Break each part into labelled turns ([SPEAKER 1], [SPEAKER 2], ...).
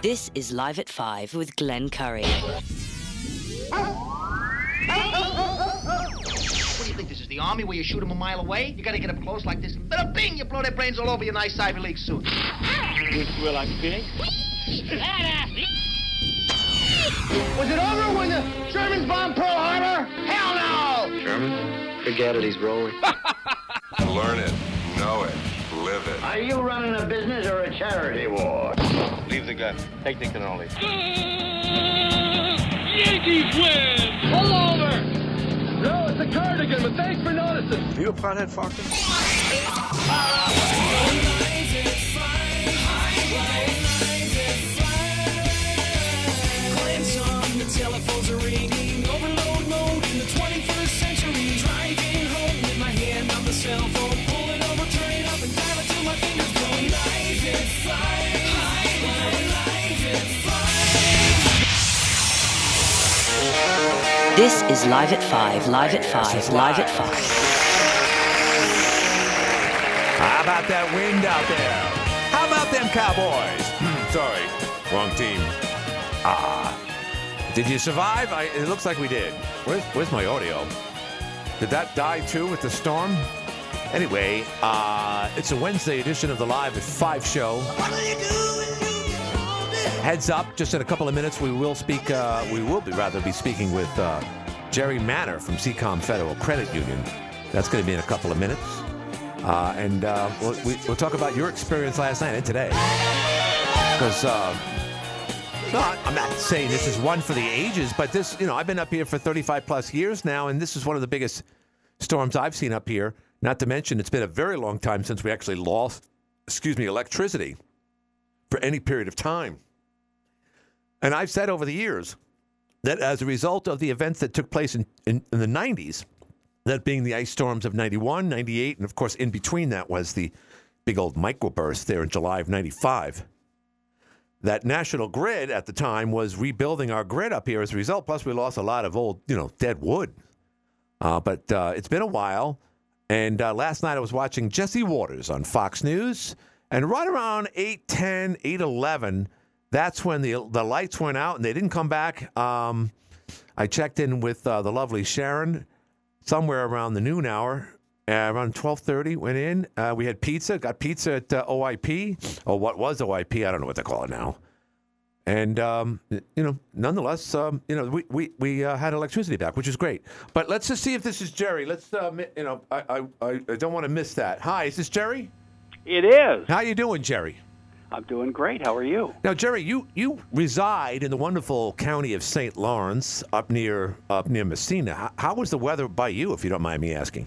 [SPEAKER 1] This is Live at 5 with Glenn Curry.
[SPEAKER 2] What do you think this is, the army where you shoot them a mile away? You gotta get up close like this, and bada bing, you blow their brains all over your nice Ivy League suit.
[SPEAKER 3] Which will I pick?
[SPEAKER 2] Was it over when the Germans bombed Pearl Harbor? Hell no!
[SPEAKER 4] German? Forget it, he's rolling.
[SPEAKER 5] Learn it, know it, live it.
[SPEAKER 6] Are you running a business or a charity war?
[SPEAKER 3] Leave the gun. Take the cannoli.
[SPEAKER 7] Yankees win! Pull over!
[SPEAKER 6] No, it's a cardigan, but thanks for noticing.
[SPEAKER 3] Are you a pothead, Falcon?
[SPEAKER 8] Telephones are ringing, overload mode in the 21st
[SPEAKER 1] This is Live at 5, Live at 5, Live at 5.
[SPEAKER 9] How about that wind out there? How about them Cowboys? Hmm, Sorry, wrong team. Ah. Did you survive? I, it looks like we did. Where's, where's my audio? Did that die too with the storm? Anyway, uh, it's a Wednesday edition of the Live at 5 show. Heads up, just in a couple of minutes, we will speak, uh, we will be rather be speaking with uh, Jerry Manor from SeaComm Federal Credit Union. That's going to be in a couple of minutes. Uh, and uh, we'll, we, we'll talk about your experience last night and today. Because, uh, I'm not saying this is one for the ages, but this, you know, I've been up here for 35 plus years now, and this is one of the biggest storms I've seen up here. Not to mention, it's been a very long time since we actually lost, excuse me, electricity for any period of time. And I've said over the years that as a result of the events that took place in, in, in the 90s, that being the ice storms of 91, 98, and of course, in between that was the big old microburst there in July of 95. That National Grid at the time was rebuilding our grid up here as a result. Plus, we lost a lot of old, you know, dead wood. Uh, but uh, it's been a while. And uh, last night I was watching Jesse Watters on Fox News. And right around 810, 811, that's when the, the lights went out and they didn't come back. Um, I checked in with uh, the lovely Sharon somewhere around the noon hour. Uh, around 12:30, went in. Uh, we had pizza. Got pizza at uh, OIP, or what was OIP? I don't know what they call it now. And um, you know, nonetheless, um, you know, we we, we uh, had electricity back, which is great. But let's just see if this is Jerry. Let's, uh, mi- you know, I, I I don't want to miss that. Hi, is this Jerry?
[SPEAKER 10] It is.
[SPEAKER 9] How you doing, Jerry?
[SPEAKER 10] I'm doing great. How are you?
[SPEAKER 9] Now, Jerry, you you reside in the wonderful county of St. Lawrence, up near up near Massena. How, how was the weather by you, if you don't mind me asking?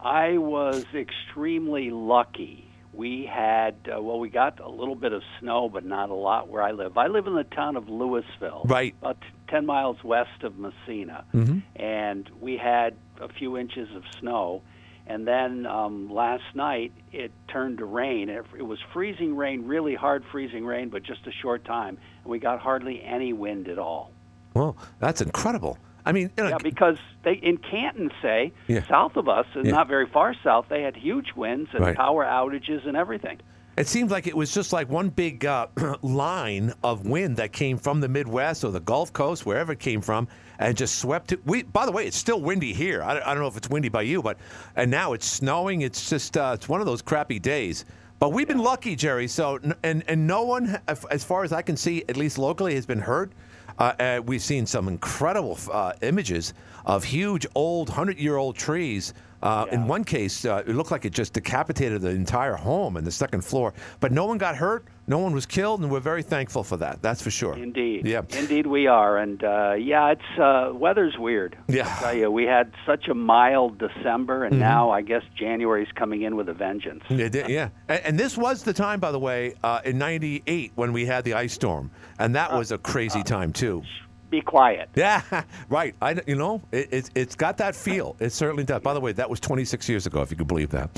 [SPEAKER 10] I was extremely lucky. We had, uh, well, we got a little bit of snow, but not a lot where I live. I live in the town of Louisville,
[SPEAKER 9] Right.
[SPEAKER 10] about t- 10 miles west of Massena.
[SPEAKER 9] Mhm.
[SPEAKER 10] And we had a few inches of snow. And then um, last night it turned to rain. It, it was freezing rain, really hard freezing rain, but just a short time. And we got hardly any wind at all.
[SPEAKER 9] Well, that's incredible. I mean, you know,
[SPEAKER 10] Yeah, because they in Canton, say
[SPEAKER 9] Yeah.
[SPEAKER 10] south of us, and
[SPEAKER 9] Yeah.
[SPEAKER 10] not very far south, they had huge winds and
[SPEAKER 9] Right.
[SPEAKER 10] power outages and everything.
[SPEAKER 9] It seemed like it was just like one big uh, line of wind that came from the Midwest or the Gulf Coast, wherever it came from, and just swept it. We, by the way, it's still windy here. I, don't- I don't know if it's windy by you, but and now it's snowing. It's just uh, it's one of those crappy days. But we've been lucky, Jerry. So and and no one, as far as I can see, at least locally, has been hurt. Uh, uh, we've seen some incredible uh, images of huge old hundred-year-old trees. Uh, In one case, uh, it looked like it just decapitated the entire home and the second floor. But no one got hurt, no one was killed, and we're very thankful for that. That's for sure.
[SPEAKER 10] Indeed,
[SPEAKER 9] Yeah.
[SPEAKER 10] indeed we are, and uh, yeah, it's uh, weather's weird.
[SPEAKER 9] Yeah.
[SPEAKER 10] I tell you, we had such a mild December, and
[SPEAKER 9] Mhm.
[SPEAKER 10] now I guess January's coming in with a vengeance.
[SPEAKER 9] Did, yeah. And, and this was the time, by the way, uh, in '98 when we had the ice storm, and that was a crazy time too.
[SPEAKER 10] Be quiet.
[SPEAKER 9] Yeah, right. I, you know, it, it, it's got that feel. It certainly does. By the way, that was 26 years ago, if you could believe that.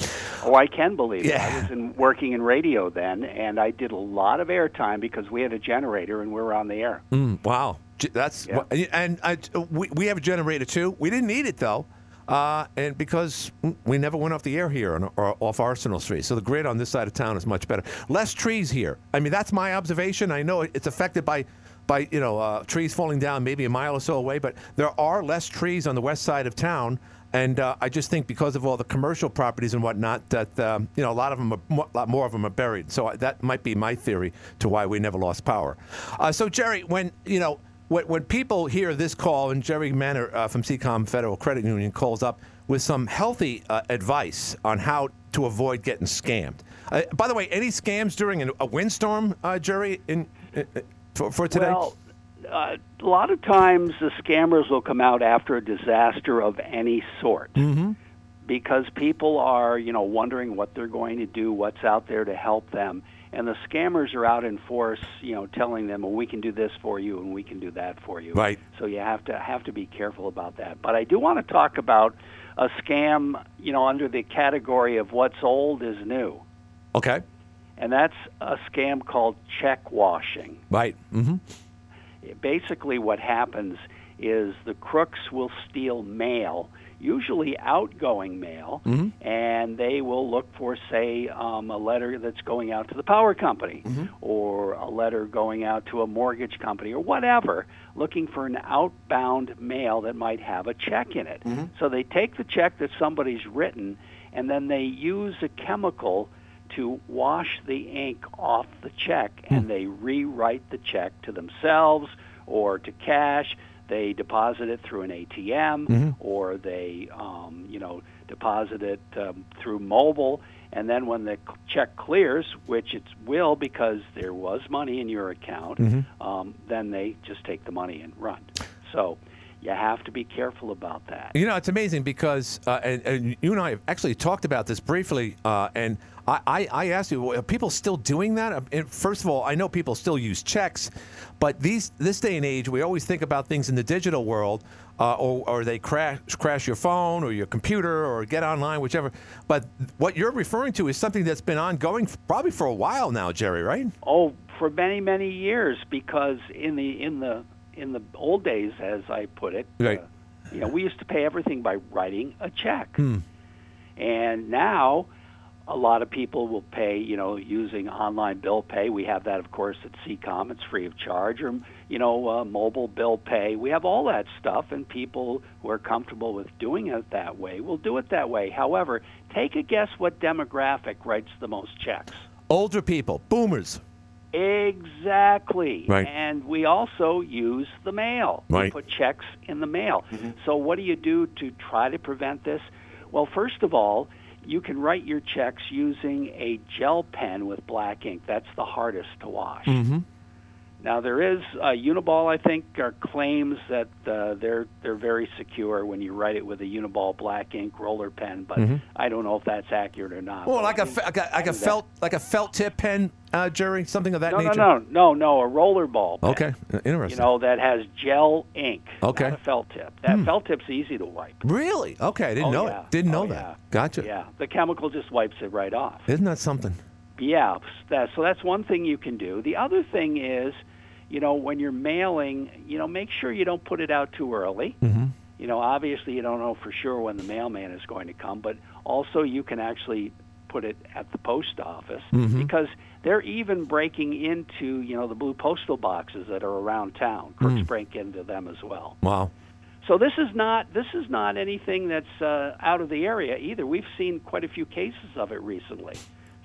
[SPEAKER 10] Oh, I can believe it.
[SPEAKER 9] Yeah.
[SPEAKER 10] I was in, working in radio then, and I did a lot of airtime because we had a generator and we were on the air.
[SPEAKER 9] Mm, wow, that's
[SPEAKER 10] Yeah.
[SPEAKER 9] and I, we we have a generator too. We didn't need it though. Uh, and because we never went off the air here on, or off Arsenal Street, so the grid on this side of town is much better. Less trees here. I mean, that's my observation. I know it's affected by, by you know, uh, trees falling down maybe a mile or so away, but there are less trees on the west side of town. And uh, I just think because of all the commercial properties and whatnot, that um, you know a lot of them, are, a lot more of them are buried. So that might be my theory to why we never lost power. Uh, so Jerry, when you know when, when people hear this call and Jerry Manor uh, from SeaComm Federal Credit Union calls up with some healthy uh, advice on how to avoid getting scammed. Uh, by the way, any scams during a, windstorm, uh, Jerry, in, uh, for, for today?
[SPEAKER 10] Well, uh, a lot of times the scammers will come out after a disaster of any sort.
[SPEAKER 9] Mm-hmm.
[SPEAKER 10] Because people are, you know, wondering what they're going to do, what's out there to help them and the scammers are out in force, you know, telling them, "Well, we can do this for you, and we can do that for you."
[SPEAKER 9] Right.
[SPEAKER 10] So you have to have to be careful about that. But I do want to talk about a scam, you know, under the category of what's old is new.
[SPEAKER 9] Okay.
[SPEAKER 10] And that's a scam called check washing.
[SPEAKER 9] Right. Mm-hmm.
[SPEAKER 10] Basically, what happens is the crooks will steal mail usually outgoing mail,
[SPEAKER 9] mm-hmm.
[SPEAKER 10] and they will look for, say, um, a letter that's going out to the power company,
[SPEAKER 9] mm-hmm.
[SPEAKER 10] or a letter going out to a mortgage company, or whatever, looking for an outbound mail that might have a check in it.
[SPEAKER 9] Mm-hmm.
[SPEAKER 10] So they take the check that somebody's written, and then they use a chemical to wash the ink off the check, and they rewrite the check to themselves or to cash they deposit it through an ATM
[SPEAKER 9] mm-hmm.
[SPEAKER 10] or they, um, you know, deposit it um, through mobile. And then when the check clears, which it will because there was money in your account,
[SPEAKER 9] mm-hmm.
[SPEAKER 10] um, then they just take the money and run. So you have to be careful about that.
[SPEAKER 9] You know, it's amazing because, uh, and, and, you and I have actually talked about this briefly, uh, and I, I, I asked you, are people still doing that? First of all, I know people still use checks, but these this day and age, we always think about things in the digital world, uh, or, or they crash crash your phone or your computer or get online, whichever. But what you're referring to is something that's been ongoing probably for a while now, Jerry, right?
[SPEAKER 10] Oh, for many many years, because in the in the in the old days, as I put it,
[SPEAKER 9] right.
[SPEAKER 10] Uh, you know, we used to pay everything by writing a check,
[SPEAKER 9] hmm.
[SPEAKER 10] and now a lot of people will pay, you know, using online bill pay. We have that, of course, at SeaComm. It's free of charge, or you know, uh, mobile bill pay. We have all that stuff, and people who are comfortable with doing it that way will do it that way. However, take a guess what demographic writes the most checks?
[SPEAKER 9] Older people, boomers.
[SPEAKER 10] Exactly.
[SPEAKER 9] Right.
[SPEAKER 10] And we also use the mail.
[SPEAKER 9] Right.
[SPEAKER 10] We put checks in the mail. So what do you do to try to prevent this? Well, first of all, you can write your checks using a gel pen with black ink. That's the hardest to wash.
[SPEAKER 9] Mm-hmm.
[SPEAKER 10] Now there is uh, Uniball. I think claims that uh, they're they're very secure when you write it with a Uniball black ink roller pen, but
[SPEAKER 9] Mhm.
[SPEAKER 10] I don't know if that's accurate or not.
[SPEAKER 9] Well, like a, fe- like a like a
[SPEAKER 10] that-
[SPEAKER 9] felt like a felt tip pen, uh, Jerry, something of that
[SPEAKER 10] no,
[SPEAKER 9] nature.
[SPEAKER 10] no, no, no, no, a roller ball. Pen,
[SPEAKER 9] Okay, interesting.
[SPEAKER 10] You know that has gel ink.
[SPEAKER 9] Okay.
[SPEAKER 10] Not a felt tip. That
[SPEAKER 9] Hmm.
[SPEAKER 10] felt tip's easy to wipe.
[SPEAKER 9] Really? Okay, I didn't
[SPEAKER 10] Oh,
[SPEAKER 9] know
[SPEAKER 10] yeah.
[SPEAKER 9] it. Didn't know
[SPEAKER 10] Oh,
[SPEAKER 9] that.
[SPEAKER 10] yeah.
[SPEAKER 9] Gotcha.
[SPEAKER 10] Yeah, the chemical just wipes it right off.
[SPEAKER 9] Isn't that something?
[SPEAKER 10] Yeah, that, so that's one thing you can do. The other thing is, you know, when you're mailing, you know, make sure you don't put it out too early.
[SPEAKER 9] Mm-hmm.
[SPEAKER 10] You know, obviously you don't know for sure when the mailman is going to come, but also you can actually put it at the post office
[SPEAKER 9] Mhm.
[SPEAKER 10] because they're even breaking into, you know, the blue postal boxes that are around town. Crooks
[SPEAKER 9] Mm.
[SPEAKER 10] break into them as well.
[SPEAKER 9] Wow.
[SPEAKER 10] So this is not this is not anything that's uh, out of the area either. We've seen quite a few cases of it recently.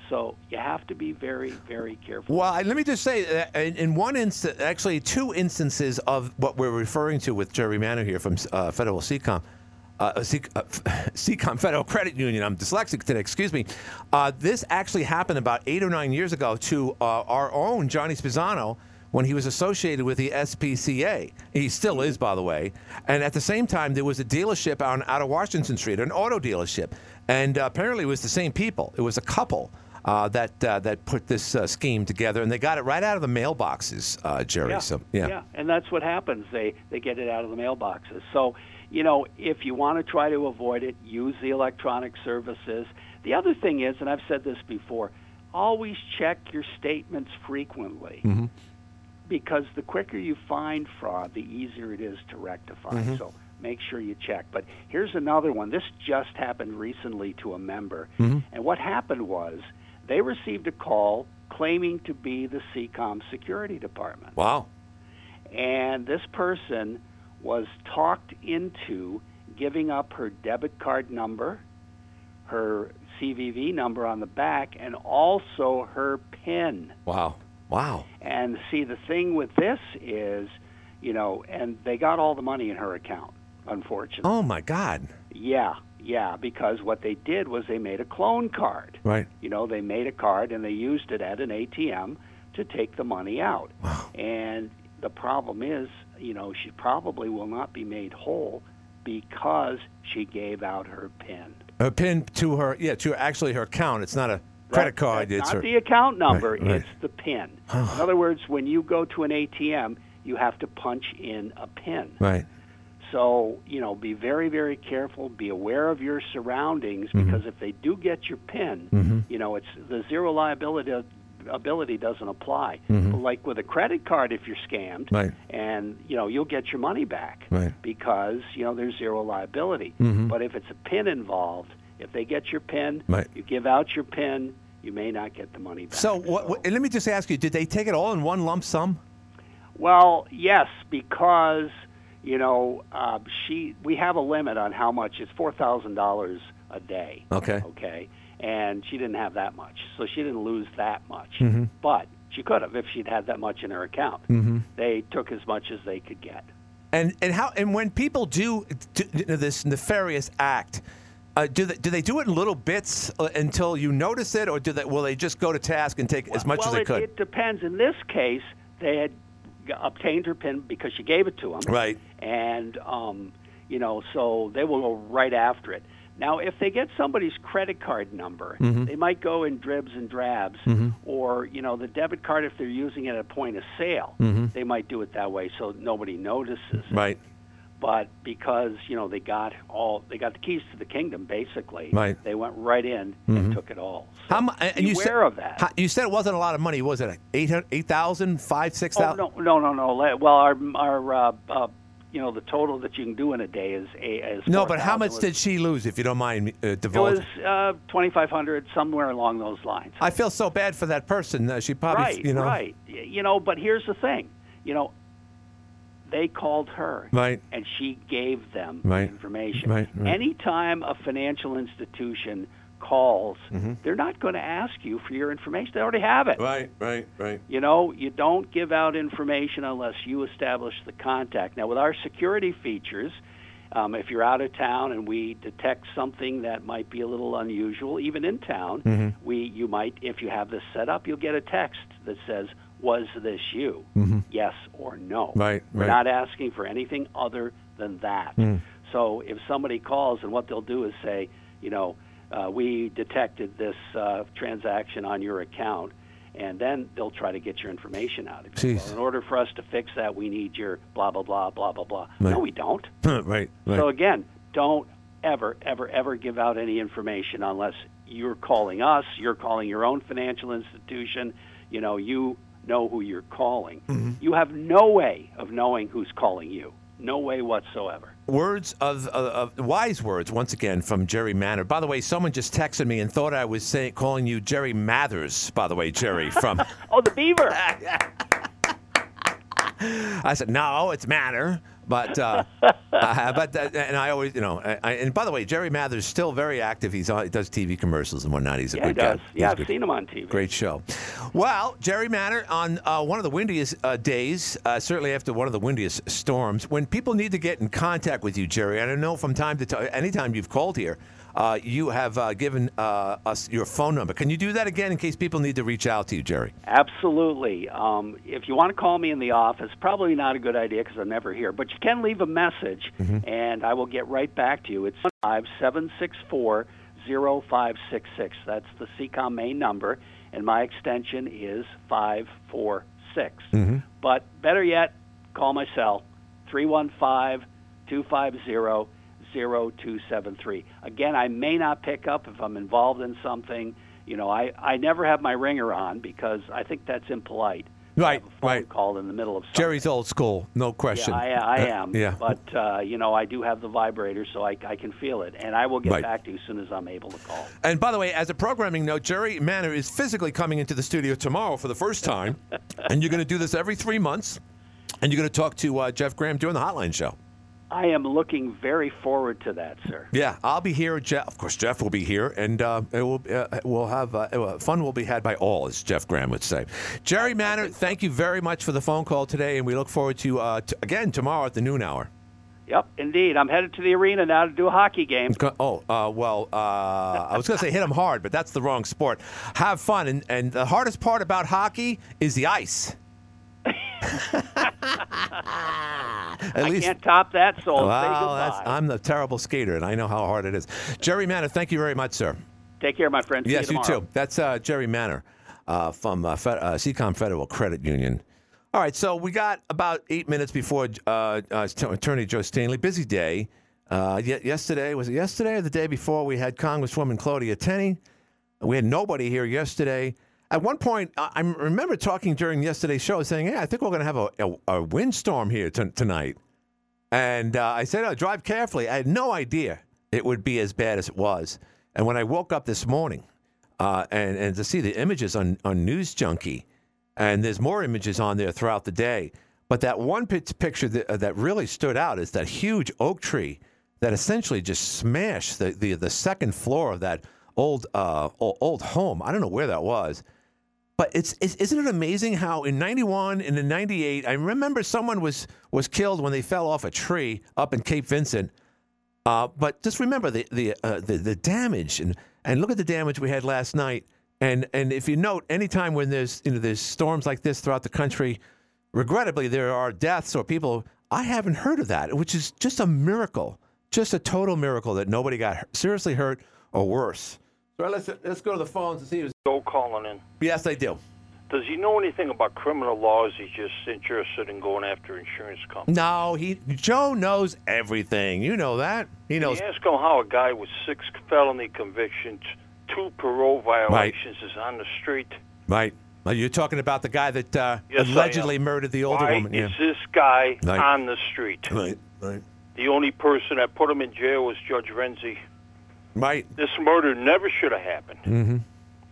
[SPEAKER 10] So you have to be very very careful.
[SPEAKER 9] Well, let me just say, in, in one instance, actually two instances of what we're referring to with Jerry Manor here from uh, Federal SeaComm, uh, C, uh, SeaComm Federal Credit Union. I'm dyslexic today, excuse me. Uh, this actually happened about eight or nine years ago to uh, our own Johnny Spizzano when he was associated with the SPCA. He still is, by the way. And at the same time, there was a dealership on out of Washington Street, an auto dealership, and uh, apparently it was the same people. It was a couple uh, that uh, that put this uh, scheme together, and they got it right out of the mailboxes, uh, Jerry.
[SPEAKER 10] Yeah,
[SPEAKER 9] So yeah.
[SPEAKER 10] yeah, and that's what happens. They they get it out of the mailboxes. So you know, if you want to try to avoid it, use the electronic services. The other thing is, and I've said this before, always check your statements frequently. because the quicker you find fraud, the easier it is to rectify.
[SPEAKER 9] Mhm.
[SPEAKER 10] So make sure you check. But here's another one. This just happened recently to a member.
[SPEAKER 9] Mhm.
[SPEAKER 10] And what happened was they received a call claiming to be the SeaComm security department.
[SPEAKER 9] Wow.
[SPEAKER 10] And this person was talked into giving up her debit card number, her CVV number on the back, and also her PIN.
[SPEAKER 9] Wow. Wow.
[SPEAKER 10] And see, the thing with this is, you know, and they got all the money in her account, unfortunately.
[SPEAKER 9] Oh my God.
[SPEAKER 10] Yeah, yeah, because what they did was they made a clone card.
[SPEAKER 9] Right.
[SPEAKER 10] You know, they made a card and they used it at an ATM to take the money out. Wow. And the problem is, you know, she probably will not be made whole because she gave out her PIN.
[SPEAKER 9] Her pin to her. Yeah, to actually her account. It's not a credit card.
[SPEAKER 10] That's
[SPEAKER 9] it's
[SPEAKER 10] not
[SPEAKER 9] her.
[SPEAKER 10] the account number,
[SPEAKER 9] Right, right.
[SPEAKER 10] it's the PIN. in other words, when you go to an ATM, you have to punch in a PIN.
[SPEAKER 9] Right.
[SPEAKER 10] So, you know, be very, very careful. Be aware of your surroundings
[SPEAKER 9] Mm-hmm.
[SPEAKER 10] because if they do get your PIN,
[SPEAKER 9] Mhm.
[SPEAKER 10] you know, it's the zero liability ability doesn't apply.
[SPEAKER 9] Mhm.
[SPEAKER 10] Like with a credit card, if you're scammed,
[SPEAKER 9] Right.
[SPEAKER 10] and you know you'll get your money back
[SPEAKER 9] Right.
[SPEAKER 10] because you know there's zero liability.
[SPEAKER 9] Mhm.
[SPEAKER 10] But if it's a PIN involved, if they get your PIN,
[SPEAKER 9] Right.
[SPEAKER 10] you give out your PIN, you may not get the money back.
[SPEAKER 9] So, what, what, let me just ask you: Did they take it all in one lump sum?
[SPEAKER 10] Well, yes, because you know uh, she we have a limit on how much. It's four thousand dollars a day.
[SPEAKER 9] Okay.
[SPEAKER 10] Okay, and she didn't have that much, so she didn't lose that much.
[SPEAKER 9] Mhm.
[SPEAKER 10] But she could have if she'd had that much in her account.
[SPEAKER 9] Mhm.
[SPEAKER 10] They took as much as they could get.
[SPEAKER 9] And and how and when people do, do this nefarious act, uh, do they do they do it in little bits uh, until you notice it, or do they will they just go to task and take as much
[SPEAKER 10] well,
[SPEAKER 9] as they
[SPEAKER 10] it,
[SPEAKER 9] could?
[SPEAKER 10] it depends. In this case, they had obtained her pin because she gave it to them.
[SPEAKER 9] Right.
[SPEAKER 10] And um, you know, so they will go right after it. Now, if they get somebody's credit card number,
[SPEAKER 9] Mhm.
[SPEAKER 10] they might go in dribs and drabs,
[SPEAKER 9] Mhm.
[SPEAKER 10] or you know, the debit card if they're using it at a point of sale,
[SPEAKER 9] Mhm.
[SPEAKER 10] they might do it that way so nobody notices.
[SPEAKER 9] Right.
[SPEAKER 10] But because you know they got all, they got the keys to the kingdom basically.
[SPEAKER 9] Right.
[SPEAKER 10] They went right in and took it all.
[SPEAKER 9] How mu- and you said,
[SPEAKER 10] of that.
[SPEAKER 9] how- you said it wasn't a lot of money. Was it eight hundred, eight thousand, five, six
[SPEAKER 10] Oh
[SPEAKER 9] thousand?
[SPEAKER 10] no, no, no, no. Well, our our uh, uh, you know the total that you can do in a day is a is
[SPEAKER 9] No, but how much
[SPEAKER 10] was-
[SPEAKER 9] did she lose, if you don't mind uh,
[SPEAKER 10] It was uh, twenty five hundred somewhere along those lines.
[SPEAKER 9] I feel so bad for that person. Uh, she probably,
[SPEAKER 10] right,
[SPEAKER 9] you know,
[SPEAKER 10] right. You know, but here's the thing. You know, they called her,
[SPEAKER 9] Right.
[SPEAKER 10] and she gave them
[SPEAKER 9] Right.
[SPEAKER 10] information.
[SPEAKER 9] Right, right.
[SPEAKER 10] Anytime a financial institution calls,
[SPEAKER 9] Mhm.
[SPEAKER 10] they're not going to ask you for your information. They already have it.
[SPEAKER 9] Right, right, right.
[SPEAKER 10] You know, you don't give out information unless you establish the contact. Now, with our security features, um, if you're out of town and we detect something that might be a little unusual, even in town,
[SPEAKER 9] Mhm.
[SPEAKER 10] we you might, if you have this set up, you'll get a text that says, "Was this you?
[SPEAKER 9] Mhm.
[SPEAKER 10] Yes or no?"
[SPEAKER 9] Right,
[SPEAKER 10] We're not asking for anything other than that.
[SPEAKER 9] Mm.
[SPEAKER 10] So if somebody calls and what they'll do is say, you know, uh, we detected this uh, transaction on your account, and then they'll try to get your information out of you.
[SPEAKER 9] Jeez.
[SPEAKER 10] In order for us to fix that, we need your blah blah blah blah blah blah.
[SPEAKER 9] Right.
[SPEAKER 10] No, we don't.
[SPEAKER 9] right, right.
[SPEAKER 10] So again, don't ever ever ever give out any information unless you're calling us, you're calling your own financial institution. You know, you know who you're calling.
[SPEAKER 9] Mm-hmm.
[SPEAKER 10] You have no way of knowing who's calling you. No way whatsoever.
[SPEAKER 9] Words of, of, of wise words once again from Jerry Manor. By the way, someone just texted me and thought I was saying calling you Jerry Mathers. By the way, Jerry from.
[SPEAKER 10] Oh, the beaver.
[SPEAKER 9] I said no, it's Manor, but uh, uh, but uh, and I always you know I, I, and by the way, Jerry Mathers still very active. He's on, he does TV commercials and whatnot. He's a
[SPEAKER 10] yeah, he
[SPEAKER 9] good guy.
[SPEAKER 10] does.
[SPEAKER 9] He's
[SPEAKER 10] Yeah, I've
[SPEAKER 9] good-
[SPEAKER 10] seen him on TV.
[SPEAKER 9] Great show. Well, Jerry Manor on uh, one of the windiest uh, days, uh, certainly after one of the windiest storms. When people need to get in contact with you, Jerry, I don't know from time to time, anytime you've called here, uh, you have uh, given uh, us your phone number. Can you do that again in case people need to reach out to you, Jerry?
[SPEAKER 10] Absolutely. Um, if you want to call me in the office, probably not a good idea because I'm never here. But you can leave a message,
[SPEAKER 9] Mm-hmm.
[SPEAKER 10] and I will get right back to you. It's five seven six four zero five six six. That's the SeaComm main number, and my extension is five four six.
[SPEAKER 9] Mm-hmm.
[SPEAKER 10] But better yet, call my cell three one five two five zero zero two seven three. Again, I may not pick up if I'm involved in something. You know, I, I never have my ringer on because I think that's impolite.
[SPEAKER 9] Right,
[SPEAKER 10] have a phone
[SPEAKER 9] right.
[SPEAKER 10] call in the middle of something.
[SPEAKER 9] Jerry's old school, no question.
[SPEAKER 10] Yeah, I, I
[SPEAKER 9] Uh,
[SPEAKER 10] am.
[SPEAKER 9] yeah.
[SPEAKER 10] But uh, you know, I do have the vibrator, so I, I can feel it, and I will get
[SPEAKER 9] Right.
[SPEAKER 10] back to you as soon as I'm able to call.
[SPEAKER 9] And by the way, as a programming note, Jerry Manor is physically coming into the studio tomorrow for the first time, and you're going to do this every three months, and you're going to talk to uh, Jeff Graham during the Hotline Show.
[SPEAKER 10] I am looking very forward to that, sir.
[SPEAKER 9] Yeah, I'll be here. Jeff, of course, Jeff will be here, and uh, it will uh, we'll have uh, uh, fun. Will be had by all, as Jeff Graham would say. Jerry Manor, thank you very much for the phone call today, and we look forward to uh, t- again tomorrow at the noon hour.
[SPEAKER 10] Yep, indeed. I'm headed to the arena now to do a hockey game.
[SPEAKER 9] Oh, uh, well, uh, I was going to say hit them hard, but that's the wrong sport. Have fun, and, and the hardest part about hockey is the ice. At
[SPEAKER 10] I
[SPEAKER 9] least,
[SPEAKER 10] can't top that, so
[SPEAKER 9] well. I'm the terrible skater, and I know how hard it is. Jerry Manor, thank you very much, sir.
[SPEAKER 10] Take care, my friend.
[SPEAKER 9] Yes,
[SPEAKER 10] you,
[SPEAKER 9] you, too. That's uh, Jerry Manor uh, from uh, Fed, uh, SeaComm Federal Credit Union. All right, so we got about eight minutes before uh, uh, Attorney Joe Stanley. Busy day. Uh, ye- yesterday was it yesterday or the day before? We had Congresswoman Claudia Tenney. We had nobody here yesterday. At one point, I remember talking during yesterday's show, saying, "Hey, I think we're going to have a, a, a windstorm here t- tonight." And uh, I said, oh, "Drive carefully." I had no idea it would be as bad as it was. And when I woke up this morning, uh, and and to see the images on on NewzJunky, and there's more images on there throughout the day. But that one picture that, uh, that really stood out is that huge oak tree that essentially just smashed the, the, the second floor of that old uh, old home. I don't know where that was. But it's, it's isn't it amazing how in '91 and in '98, I remember someone was was killed when they fell off a tree up in Cape Vincent. Uh, but just remember the the, uh, the the damage and and look at the damage we had last night. And and if you note, anytime when there's you know there's storms like this throughout the country, regrettably there are deaths or people. I haven't heard of that, which is just a miracle, just a total miracle that nobody got seriously hurt or worse. So let's let's go to the phones and see who's.
[SPEAKER 11] Joe calling in.
[SPEAKER 9] Yes, I do.
[SPEAKER 11] Does he know anything about criminal laws? He's just interested in going after insurance companies.
[SPEAKER 9] No, he Joe knows everything. You know that. He knows.
[SPEAKER 11] You ask him how a guy with six felony convictions, two parole violations, is on the street.
[SPEAKER 9] Right. Well, you're talking about the guy that uh,
[SPEAKER 11] Yes,
[SPEAKER 9] allegedly murdered the older
[SPEAKER 11] Why
[SPEAKER 9] woman.
[SPEAKER 11] is
[SPEAKER 9] Yeah.
[SPEAKER 11] this guy
[SPEAKER 9] Right.
[SPEAKER 11] on the street?
[SPEAKER 9] Right. Right.
[SPEAKER 11] The only person that put him in jail was Judge Renzi.
[SPEAKER 9] Right.
[SPEAKER 11] This murder never should have happened.
[SPEAKER 9] Mm-hmm.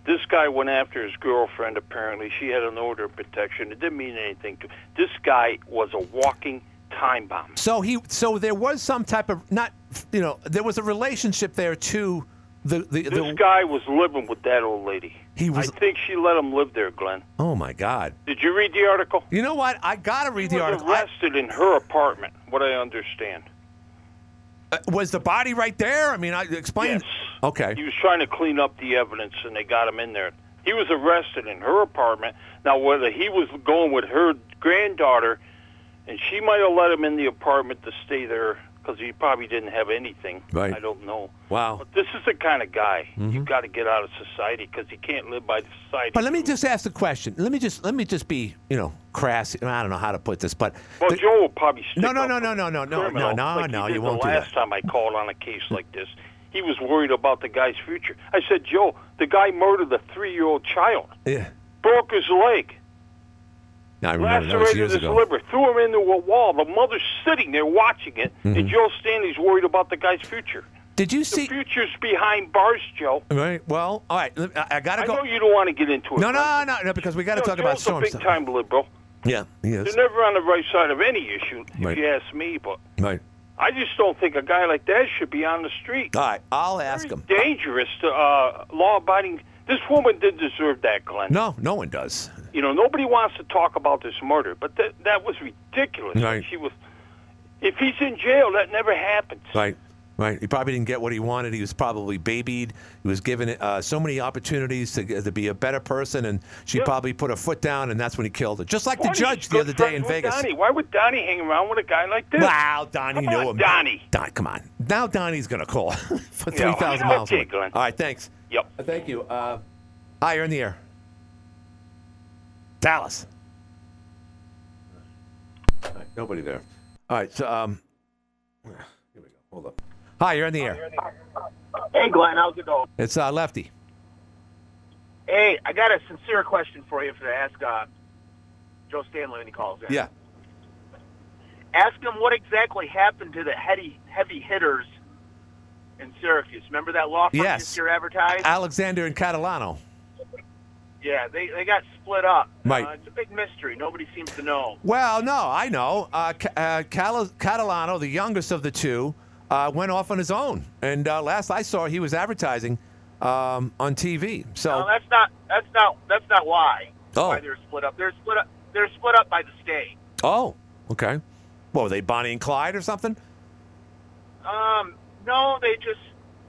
[SPEAKER 11] This guy went after his girlfriend. Apparently, she had an order of protection. It didn't mean anything to. This guy was a walking time bomb.
[SPEAKER 9] So he. So there was some type of not. You know, there was a relationship there to the the.
[SPEAKER 11] This
[SPEAKER 9] the
[SPEAKER 11] guy was living with that old lady.
[SPEAKER 9] He was-
[SPEAKER 11] I think she let him live there, Glenn.
[SPEAKER 9] oh my God.
[SPEAKER 11] Did you read the article?
[SPEAKER 9] You know what? I gotta read
[SPEAKER 11] He
[SPEAKER 9] the article. I-
[SPEAKER 11] arrested in her apartment. What I understand.
[SPEAKER 9] Uh, was the body right there? I mean, I explain.
[SPEAKER 11] Yes.
[SPEAKER 9] Okay.
[SPEAKER 11] He was trying to clean up the evidence, and they got him in there. He was arrested in her apartment. Now, whether he was going with her granddaughter, and she might have let him in the apartment to stay there because he probably didn't have anything.
[SPEAKER 9] Right.
[SPEAKER 11] I don't know.
[SPEAKER 9] Wow.
[SPEAKER 11] But this is the kind of guy
[SPEAKER 9] Mhm.
[SPEAKER 11] you've got to get out of society because he can't live by the society.
[SPEAKER 9] But let me just ask the question. Let me just let me just be you know crass. I don't know how to put this, but
[SPEAKER 11] Well,
[SPEAKER 9] the-
[SPEAKER 11] Joe will probably
[SPEAKER 9] No, no, no, no, no, no, no, no, no,
[SPEAKER 11] like
[SPEAKER 9] no, you won't do the
[SPEAKER 11] last
[SPEAKER 9] that.
[SPEAKER 11] time I called on a case like this, he was worried about the guy's future. I said, Joe, the guy murdered a three-year-old child,
[SPEAKER 9] yeah.
[SPEAKER 11] broke his leg,
[SPEAKER 9] I remember that was years ago.
[SPEAKER 11] liver, threw him into a wall. The mother's sitting there watching it,
[SPEAKER 9] Mhm.
[SPEAKER 11] and Joe Stanley's worried about the guy's future.
[SPEAKER 9] Did you
[SPEAKER 11] The
[SPEAKER 9] see?
[SPEAKER 11] The future's behind bars, Joe.
[SPEAKER 9] Right. Well, all right. I, I gotta go.
[SPEAKER 11] I know you don't want to get into it.
[SPEAKER 9] No, no, no, no, because we got to
[SPEAKER 11] know,
[SPEAKER 9] talk about
[SPEAKER 11] Joe's
[SPEAKER 9] storm
[SPEAKER 11] a
[SPEAKER 9] stuff.
[SPEAKER 11] big-time liberal.
[SPEAKER 9] Yeah, he
[SPEAKER 11] They're never on the right side of any issue, if
[SPEAKER 9] Right.
[SPEAKER 11] you ask me. But
[SPEAKER 9] Right.
[SPEAKER 11] I just don't think a guy like that should be on the street.
[SPEAKER 9] All right. I'll ask him.
[SPEAKER 11] dangerous to uh, law-abiding. This woman didn't deserve that, Glenn.
[SPEAKER 9] No, no one does.
[SPEAKER 11] You know, nobody wants to talk about this murder, but that that was ridiculous.
[SPEAKER 9] Right.
[SPEAKER 11] She was. If he's in jail, that never happens.
[SPEAKER 9] Right. Right. He probably didn't get what he wanted. He was probably babied. He was given uh, so many opportunities to, to be a better person, and she
[SPEAKER 11] Yeah.
[SPEAKER 9] probably put her foot down, and that's when he killed her. Just like the judge the other day in Vegas.
[SPEAKER 11] Donnie. Why would Donnie hang around with a guy like this?
[SPEAKER 9] Wow, Donnie
[SPEAKER 11] Come
[SPEAKER 9] knew
[SPEAKER 11] on,
[SPEAKER 9] him.
[SPEAKER 11] Donnie.
[SPEAKER 9] Don, come on. Now Donnie's going to call for
[SPEAKER 11] Yeah,
[SPEAKER 9] 3,000 miles
[SPEAKER 11] okay.
[SPEAKER 9] All right, thanks.
[SPEAKER 11] Yep.
[SPEAKER 9] Uh, Thank you. Uh, hi, you're in the air. Dallas. All right, nobody there. All right, so, um, here we go. Hold up. Hi, you're in the air.
[SPEAKER 12] Hey, Glenn, how's it going?
[SPEAKER 9] It's uh, Lefty.
[SPEAKER 12] Hey, I got a sincere question for you for to ask uh, Joe Stanley when he calls in.
[SPEAKER 9] Yeah.
[SPEAKER 12] Ask him what exactly happened to the heavy heavy hitters in Syracuse. Remember that law firm
[SPEAKER 9] Yes.
[SPEAKER 12] year advertised?
[SPEAKER 9] Alexander and Catalano.
[SPEAKER 12] yeah, they they got split up.
[SPEAKER 9] Right.
[SPEAKER 12] Uh, it's a big mystery. Nobody seems to know.
[SPEAKER 9] Well, no, I know. Uh, Ca- uh, Cal- Catalano, the youngest of the two, uh, went off on his own. And uh, last I saw, he was advertising um, on TV. So,
[SPEAKER 12] No, that's not that's not that's not why.
[SPEAKER 9] Oh.
[SPEAKER 12] Why they're split up. They're split up. They're split up by the state.
[SPEAKER 9] oh, okay. What were they, Bonnie and Clyde or something?
[SPEAKER 12] Um, no, they just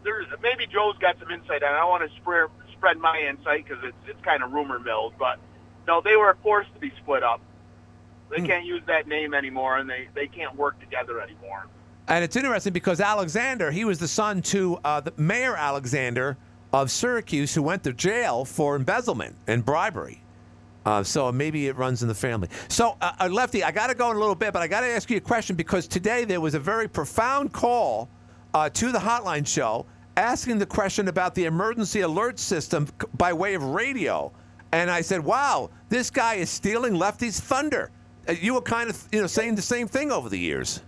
[SPEAKER 12] there's maybe Joe's got some insight on. it. I want to spread spread my insight because it's it's kind of rumor milled, but no, they were forced to be split up. They
[SPEAKER 9] Hmm.
[SPEAKER 12] can't use that name anymore, and they they can't work together anymore.
[SPEAKER 9] And it's interesting because Alexander, he was the son to uh, the Mayor Alexander of Syracuse, who went to jail for embezzlement and bribery. Uh, so maybe it runs in the family. So, uh, uh, Lefty, I got to go in a little bit, but I got to ask you a question because today there was a very profound call uh, to the hotline show asking the question about the emergency alert system by way of radio. And I said, wow, this guy is stealing Lefty's thunder. Uh, you were kind of you know saying the same thing over the years.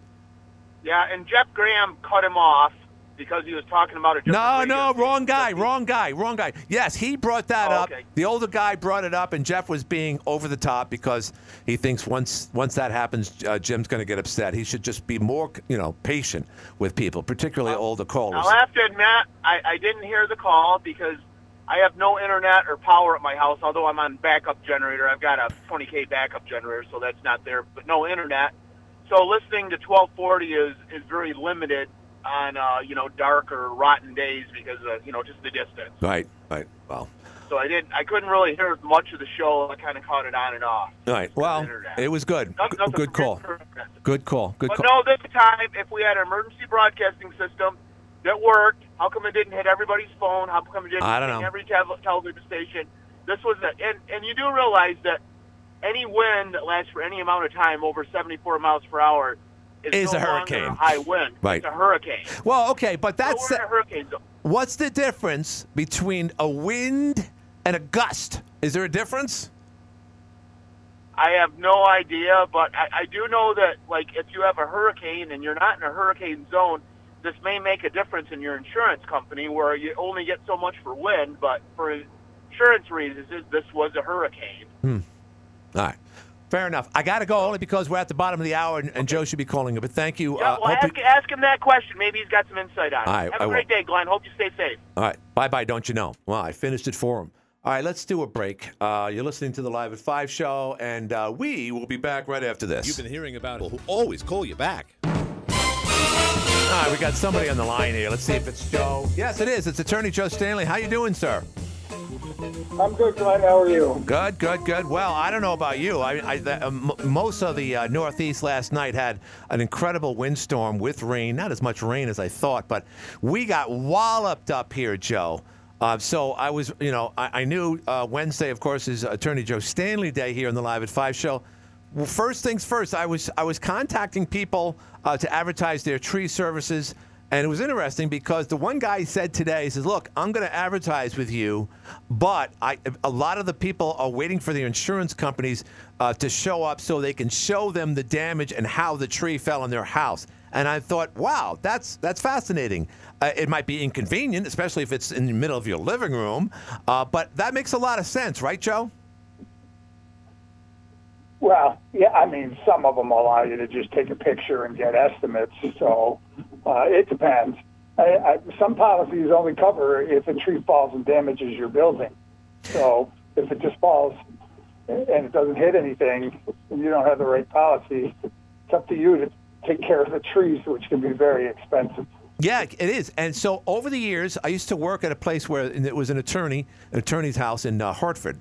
[SPEAKER 12] Yeah, and Jeff Graham cut him off because he was talking about a
[SPEAKER 9] No, no, wrong guy, wrong guy, wrong guy. Yes, he brought that
[SPEAKER 12] Oh,
[SPEAKER 9] up.
[SPEAKER 12] okay.
[SPEAKER 9] The older guy brought it up, and Jeff was being over the top because he thinks once once that happens, uh, Jim's going to get upset. He should just be more, you know, patient with people, particularly older callers.
[SPEAKER 12] I'll have to admit, I, I didn't hear the call because I have no internet or power at my house. Although I'm on backup generator, I've got a 20k backup generator, so that's not there. But no internet. So listening to 1240 is is very limited on uh, you know dark or rotten days because of you know just the distance.
[SPEAKER 9] Right, right. Well,
[SPEAKER 12] So I didn't. I couldn't really hear much of the show. I kind of caught it on and off.
[SPEAKER 9] all right. Well, it was good.
[SPEAKER 12] Nothing- nothing
[SPEAKER 9] Good call. Good call. Good
[SPEAKER 12] But
[SPEAKER 9] call.
[SPEAKER 12] no, this time, if we had an emergency broadcasting system that worked, how come it didn't hit everybody's phone? How come it didn't
[SPEAKER 9] I don't
[SPEAKER 12] hit
[SPEAKER 9] know.
[SPEAKER 12] every tel- television station? This was a, and and you do realize that any wind that lasts for any amount of time over 74 miles per hour is,
[SPEAKER 9] Is
[SPEAKER 12] no
[SPEAKER 9] a hurricane.
[SPEAKER 12] a high wind.
[SPEAKER 9] Right.
[SPEAKER 12] It's a hurricane.
[SPEAKER 9] Well, okay, but
[SPEAKER 12] So
[SPEAKER 9] that's
[SPEAKER 12] we're in a hurricane zone.
[SPEAKER 9] what's the difference between a wind and a gust? Is there a difference?
[SPEAKER 12] I have no idea, but I, I do know that like if you have a hurricane and you're not in a hurricane zone, this may make a difference in your insurance company where you only get so much for wind, but for insurance reasons, this- this was a hurricane.
[SPEAKER 9] Hmm. All right. Fair enough. I got to go only because we're at the bottom of the hour and, and Joe should be calling you. But thank you.
[SPEAKER 12] Yeah,
[SPEAKER 9] Uh,
[SPEAKER 12] well,
[SPEAKER 9] hope
[SPEAKER 12] ask,
[SPEAKER 9] you-
[SPEAKER 12] ask him that question. Maybe he's got some insight on it.
[SPEAKER 9] All right,
[SPEAKER 12] have
[SPEAKER 9] I
[SPEAKER 12] a
[SPEAKER 9] will.
[SPEAKER 12] great day, Glenn. Hope you stay safe.
[SPEAKER 9] All right. Bye bye, don't you know? Well, I finished it for him. All right, let's do a break. Uh, you're listening to the Live at 5 show, and uh, we will be back right after this.
[SPEAKER 13] You've been hearing about people who always call you back.
[SPEAKER 9] All right, we got somebody on the line here. Let's see if it's Joe. Yes, it is. It's Attorney Joe Stanley. How you doing, sir?
[SPEAKER 14] I'm good, Glenn. How are you?
[SPEAKER 9] Good, good, good. Well, I don't know about you. I, I the, uh, m- most of the uh, Northeast last night had an incredible windstorm with rain. Not as much rain as I thought, but we got walloped up here, Joe. Uh, so I was, you know, I, I knew uh, Wednesday, of course, is Attorney Joe Stanley Day here on the Live at Five show. Well, first things first, I was I was contacting people uh, to advertise their tree services, and it was interesting because the one guy said today, he says, "Look, I'm going to advertise with you, but I a lot of the people are waiting for the insurance companies uh, to show up so they can show them the damage and how the tree fell on their house." And I thought, wow, that's that's fascinating. Uh, it might be inconvenient, especially if it's in the middle of your living room, uh, but that makes a lot of sense, right, Joe?
[SPEAKER 14] Well, yeah, I mean, some of them allow you to just take a picture and get estimates. So uh, it depends. I, I, some policies only cover if a tree falls and damages your building. So if it just falls and it doesn't hit anything, you don't have the right policy, it's up to you to take care of the trees, which can be very expensive.
[SPEAKER 9] Yeah, it is. And so over the years, I used to work at a place where it was an attorney, an attorney's house in uh, Hartford,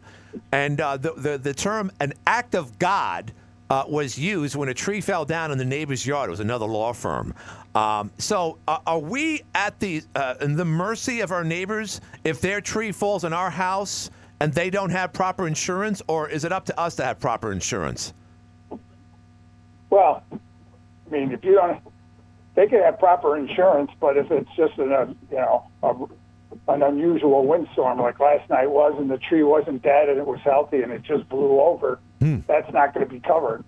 [SPEAKER 9] and uh, the, the the term "an act of God" uh, was used when a tree fell down in the neighbor's yard. It was another law firm. Um, so, uh, are we at the uh, the mercy of our neighbors if their tree falls in our house and they don't have proper insurance, or is it up to us to have proper insurance?
[SPEAKER 14] Well, I mean, if you don't, they could have proper insurance, but if it's just an, you know, a, an unusual windstorm like last night was, and the tree wasn't dead and it was healthy and it just blew over,
[SPEAKER 9] Hmm.
[SPEAKER 14] that's not going to be covered.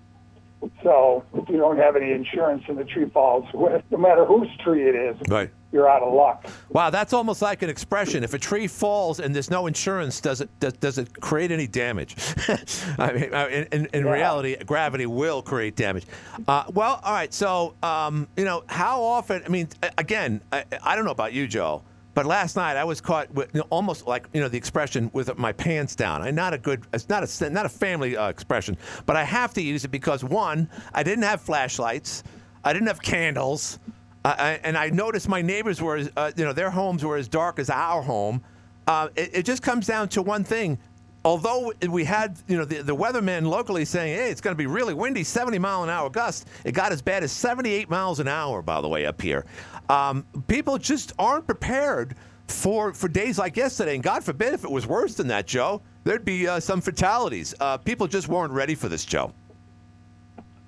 [SPEAKER 14] So if you don't have any insurance and the tree falls, no matter whose tree it is,
[SPEAKER 9] Right.
[SPEAKER 14] you're out of luck.
[SPEAKER 9] Wow, that's almost like an expression. If a tree falls and there's no insurance, does it does, does it create any damage? I mean, uh, in, in, in reality, gravity will create damage. Uh, well, all right. So, um, you know, how often? I mean, again, I, I don't know about you, Joe, but last night I was caught with you know, almost like you know the expression with my pants down. I'm not a good. It's not a not a family uh, expression, but I have to use it because one, I didn't have flashlights, I didn't have candles. Uh, I- and I noticed my neighbors were, uh, you know, their homes were as dark as our home. Uh, it, it just comes down to one thing. Although we had, you know, the, the weathermen locally saying, hey, it's going to be really windy, 70 mile an hour gust, it got as bad as 78 miles an hour, by the way, up here. Um, people just aren't prepared for, for days like yesterday. And God forbid if it was worse than that, Joe, there'd be uh, some fatalities. Uh, people just weren't ready for this, Joe.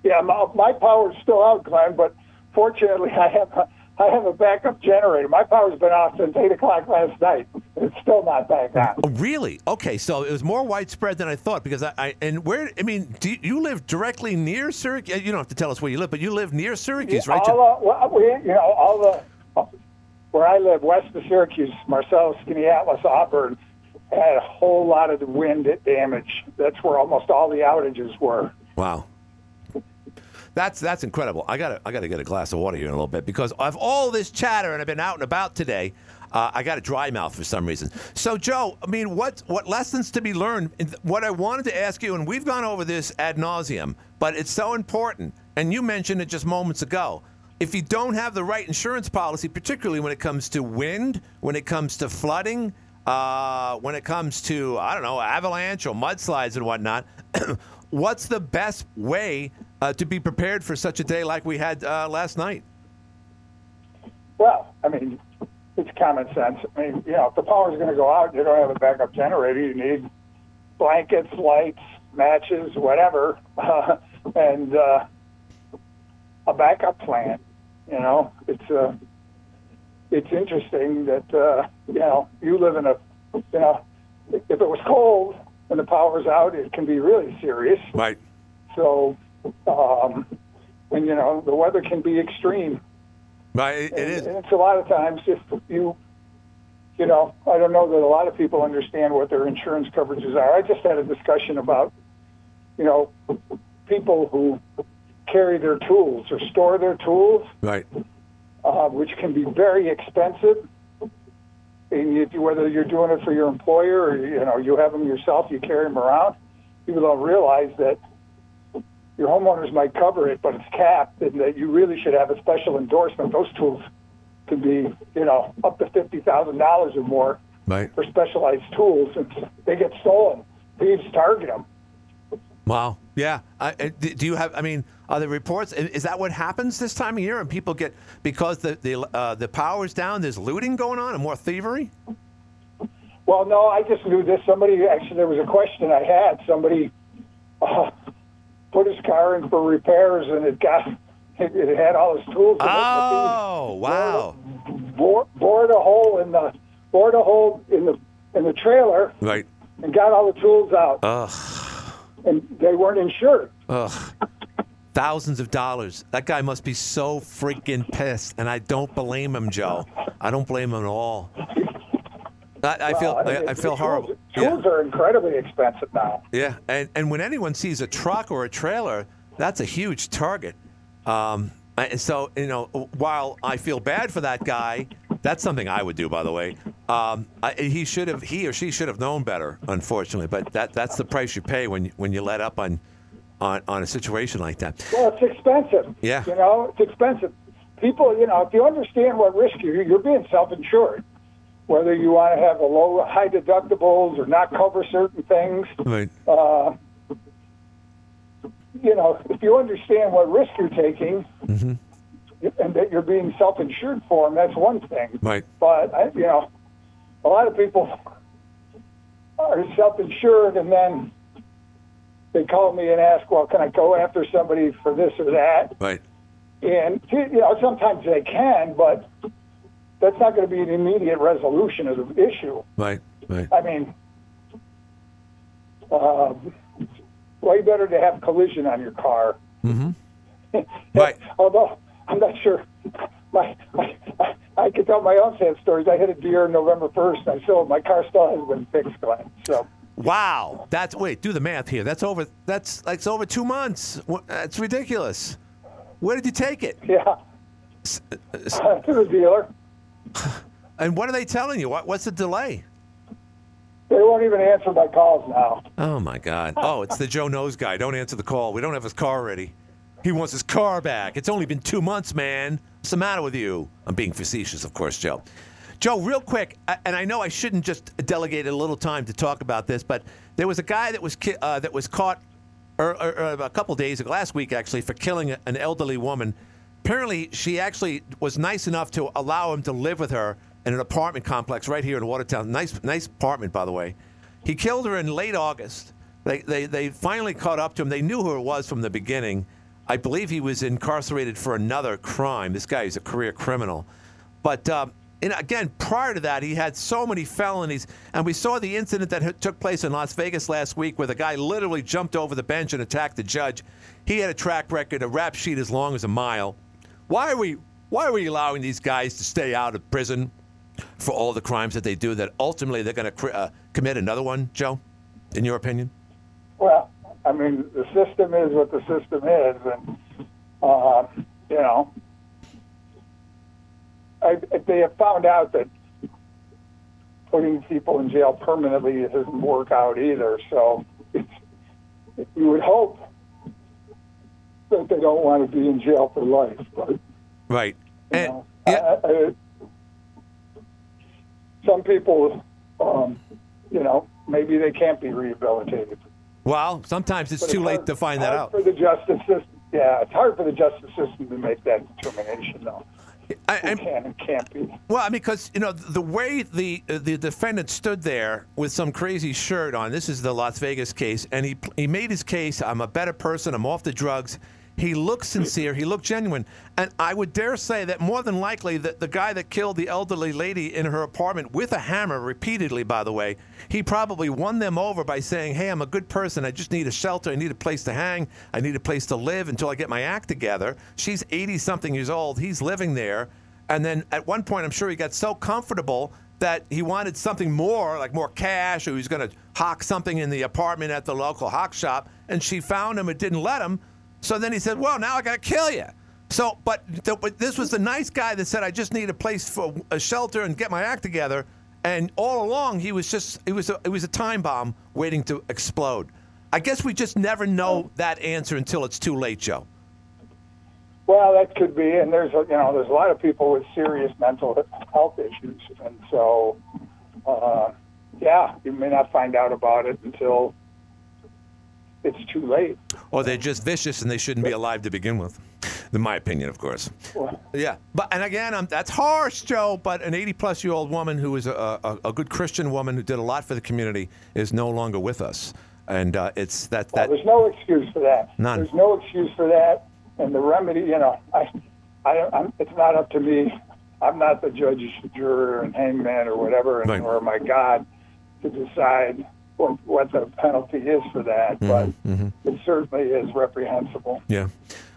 [SPEAKER 14] Yeah, my, my power's still out, Glenn, but fortunately I have a, I have a backup generator. My power's been off since eight o'clock last night. It's still not back on.
[SPEAKER 9] Oh, really? Okay, so it was more widespread than I thought because I, I and where I mean, do you, you live directly near Syracuse? You don't have to tell us where you live, but you live near Syracuse, right?
[SPEAKER 14] All, uh, well, we, you know, all the where I live, west of Syracuse, Marcellus, Atlas, Auburn, had a whole lot of the wind damage. That's where almost all the outages were.
[SPEAKER 9] Wow. That's that's incredible. I got I got to get a glass of water here in a little bit because of all this chatter and I've been out and about today. Uh, I got a dry mouth for some reason. So, Joe, I mean, what what lessons to be learned? What I wanted to ask you, and we've gone over this ad nauseum, but it's so important. And you mentioned it just moments ago. If you don't have the right insurance policy, particularly when it comes to wind, when it comes to flooding, uh, when it comes to I don't know avalanche or mudslides and whatnot, what's the best way uh, to be prepared for such a day like we had uh, last night?
[SPEAKER 14] Well, I mean, it's common sense. I mean, you know, if the power's going to go out, you don't have a backup generator. You need blankets, lights, matches, whatever, uh, and uh, a backup plan. You know, it's uh, it's interesting that uh, you know you live in a you know if it was cold and the power's out, it can be really serious.
[SPEAKER 9] Right.
[SPEAKER 14] So, um, and you know, the weather can be extreme.
[SPEAKER 9] Right, it, it
[SPEAKER 14] and,
[SPEAKER 9] is.
[SPEAKER 14] And it's a lot of times if you, you know, I don't know that a lot of people understand what their insurance coverages are. I just had a discussion about, you know, people who carry their tools or store their tools,
[SPEAKER 9] Right.
[SPEAKER 14] uh, which can be very expensive. And if you, whether you're doing it for your employer or you know you have them yourself, you carry them around. People don't realize that your homeowners might cover it, but it's capped, and that you really should have a special endorsement. Those tools could be, you know, up to fifty thousand dollars or more
[SPEAKER 9] Right.
[SPEAKER 14] for specialized tools, and they get stolen. Thieves target them.
[SPEAKER 9] Wow. Yeah. I, do you have? I mean, are there reports? Is that what happens this time of year? And people get because the the uh, the power's down. There's looting going on and more thievery.
[SPEAKER 14] Well, no, I just knew this. Somebody actually, there was a question I had. Somebody uh, put his car in for repairs, and it got it, it had all his tools. in it,
[SPEAKER 9] Oh, wow.
[SPEAKER 14] Bored, bored a hole in the bored a hole in the in the trailer
[SPEAKER 9] Right.
[SPEAKER 14] and got all the tools out,
[SPEAKER 9] Ugh.
[SPEAKER 14] and they weren't insured.
[SPEAKER 9] Ugh. Thousands of dollars. That guy must be so freaking pissed, and I don't blame him, Joe. I don't blame him at all. I, I feel I, I feel horrible.
[SPEAKER 14] Tools are incredibly expensive now.
[SPEAKER 9] Yeah, and and when anyone sees a truck or a trailer, that's a huge target. Um, and so you know, while I feel bad for that guy, that's something I would do, by the way. Um, I, he should have, he or she should have known better, unfortunately. But that that's the price you pay when you, when you let up on, on on a situation like that.
[SPEAKER 14] Well, it's expensive.
[SPEAKER 9] Yeah.
[SPEAKER 14] You know, it's expensive. People, you know, if you understand what risk you're, you're being self-insured. Whether you want to have a low, high deductibles or not cover certain things,
[SPEAKER 9] Right.
[SPEAKER 14] uh, you know, if you understand what risk you're taking
[SPEAKER 9] hmm
[SPEAKER 14] and that you're being self-insured for them, that's one thing.
[SPEAKER 9] Right.
[SPEAKER 14] But I, you know, a lot of people are self-insured, and then they call me and ask, "Well, can I go after somebody for this or that?"
[SPEAKER 9] Right.
[SPEAKER 14] And you know, sometimes they can, but that's not going to be an immediate resolution of the issue.
[SPEAKER 9] Right. Right.
[SPEAKER 14] I mean, um, way better to have collision on your car.
[SPEAKER 9] Mm-hmm. right.
[SPEAKER 14] Although I'm not sure. My, my, I can tell my own sad stories. I hit a deer November 1st, I still my car still hasn't been fixed, Glenn. So.
[SPEAKER 9] Wow, that's wait. Do the math here. That's over. That's like it's over two months. That's ridiculous. Where did you take it?
[SPEAKER 14] Yeah. to the dealer.
[SPEAKER 9] And what are they telling you? What, what's the delay?
[SPEAKER 14] They won't even answer my calls now.
[SPEAKER 9] Oh my God! Oh, it's the Joe Knows guy. Don't answer the call. We don't have his car ready. He wants his car back. It's only been two months, man. What's the matter with you? I'm being facetious, of course, Joe. Joe, real quick, and I know I shouldn't just delegate a little time to talk about this, but there was a guy that was ki- uh, that was caught er, er, er, a couple days ago, last week actually, for killing an elderly woman. Apparently, she actually was nice enough to allow him to live with her in an apartment complex right here in Watertown. Nice, nice apartment, by the way. He killed her in late August. They, they, they finally caught up to him. They knew who it was from the beginning. I believe he was incarcerated for another crime. This guy is a career criminal. But um, and again, prior to that, he had so many felonies. And we saw the incident that took place in Las Vegas last week where the guy literally jumped over the bench and attacked the judge. He had a track record, a rap sheet as long as a mile. Why are we why are we allowing these guys to stay out of prison for all the crimes that they do that ultimately they're going to cr- uh, commit another one, Joe? In your opinion?
[SPEAKER 14] Well, I mean, the system is what the system is, and uh, you know, I, they have found out that putting people in jail permanently doesn't work out either. So it's, you would hope that they don't want to be in jail for life, but
[SPEAKER 9] Right.
[SPEAKER 14] you know, I, I, some people, um, you know, maybe they can't be rehabilitated.
[SPEAKER 9] Well, sometimes it's
[SPEAKER 14] But
[SPEAKER 9] too late
[SPEAKER 14] hard-
[SPEAKER 9] to find that out.
[SPEAKER 14] For the justice system, yeah, it's hard for the justice system to make that determination, though.
[SPEAKER 9] I,
[SPEAKER 14] Who can and can't be.
[SPEAKER 9] Well, I mean, because you know the way the uh, the defendant stood there with some crazy shirt on. This is the Las Vegas case, and he he made his case. I'm a better person. I'm off the drugs. He looked sincere. He looked genuine, and I would dare say that more than likely that the guy that killed the elderly lady in her apartment with a hammer repeatedly, by the way, he probably won them over by saying, "Hey, I'm a good person. I just need a shelter. I need a place to hang. I need a place to live until I get my act together." She's 80 something years old. He's living there. And then at one point, I'm sure he got so comfortable that he wanted something more, like more cash, or he was going to hawk something in the apartment at the local hawk shop. And she found him and didn't let him. So then he said, Well, now I got to kill you. So, but, the, but this was the nice guy that said, I just need a place for a shelter and get my act together. And all along, he was just, it was a, it was a time bomb waiting to explode. I guess we just never know that answer until it's too late, Joe.
[SPEAKER 14] Well, that could be, and there's a, you know there's a lot of people with serious mental health issues, and so uh, yeah, you may not find out about it until it's too late.
[SPEAKER 9] Or they're just vicious and they shouldn't be alive to begin with. In my opinion, of course. Yeah, but and again, um, that's harsh, Joe. But an 80-plus year old woman who is a, a, a good Christian woman who did a lot for the community is no longer with us, and uh, it's that
[SPEAKER 14] Well,
[SPEAKER 9] that
[SPEAKER 14] there's no excuse for that.
[SPEAKER 9] None.
[SPEAKER 14] There's no excuse for that, and the remedy, you know, I, I, I'm, it's not up to me. I'm not the judge, juror, and hangman or whatever, and,
[SPEAKER 9] Right.
[SPEAKER 14] or my God, to decide what, what the penalty is for that. But
[SPEAKER 9] Mhm.
[SPEAKER 14] it certainly is reprehensible.
[SPEAKER 9] Yeah.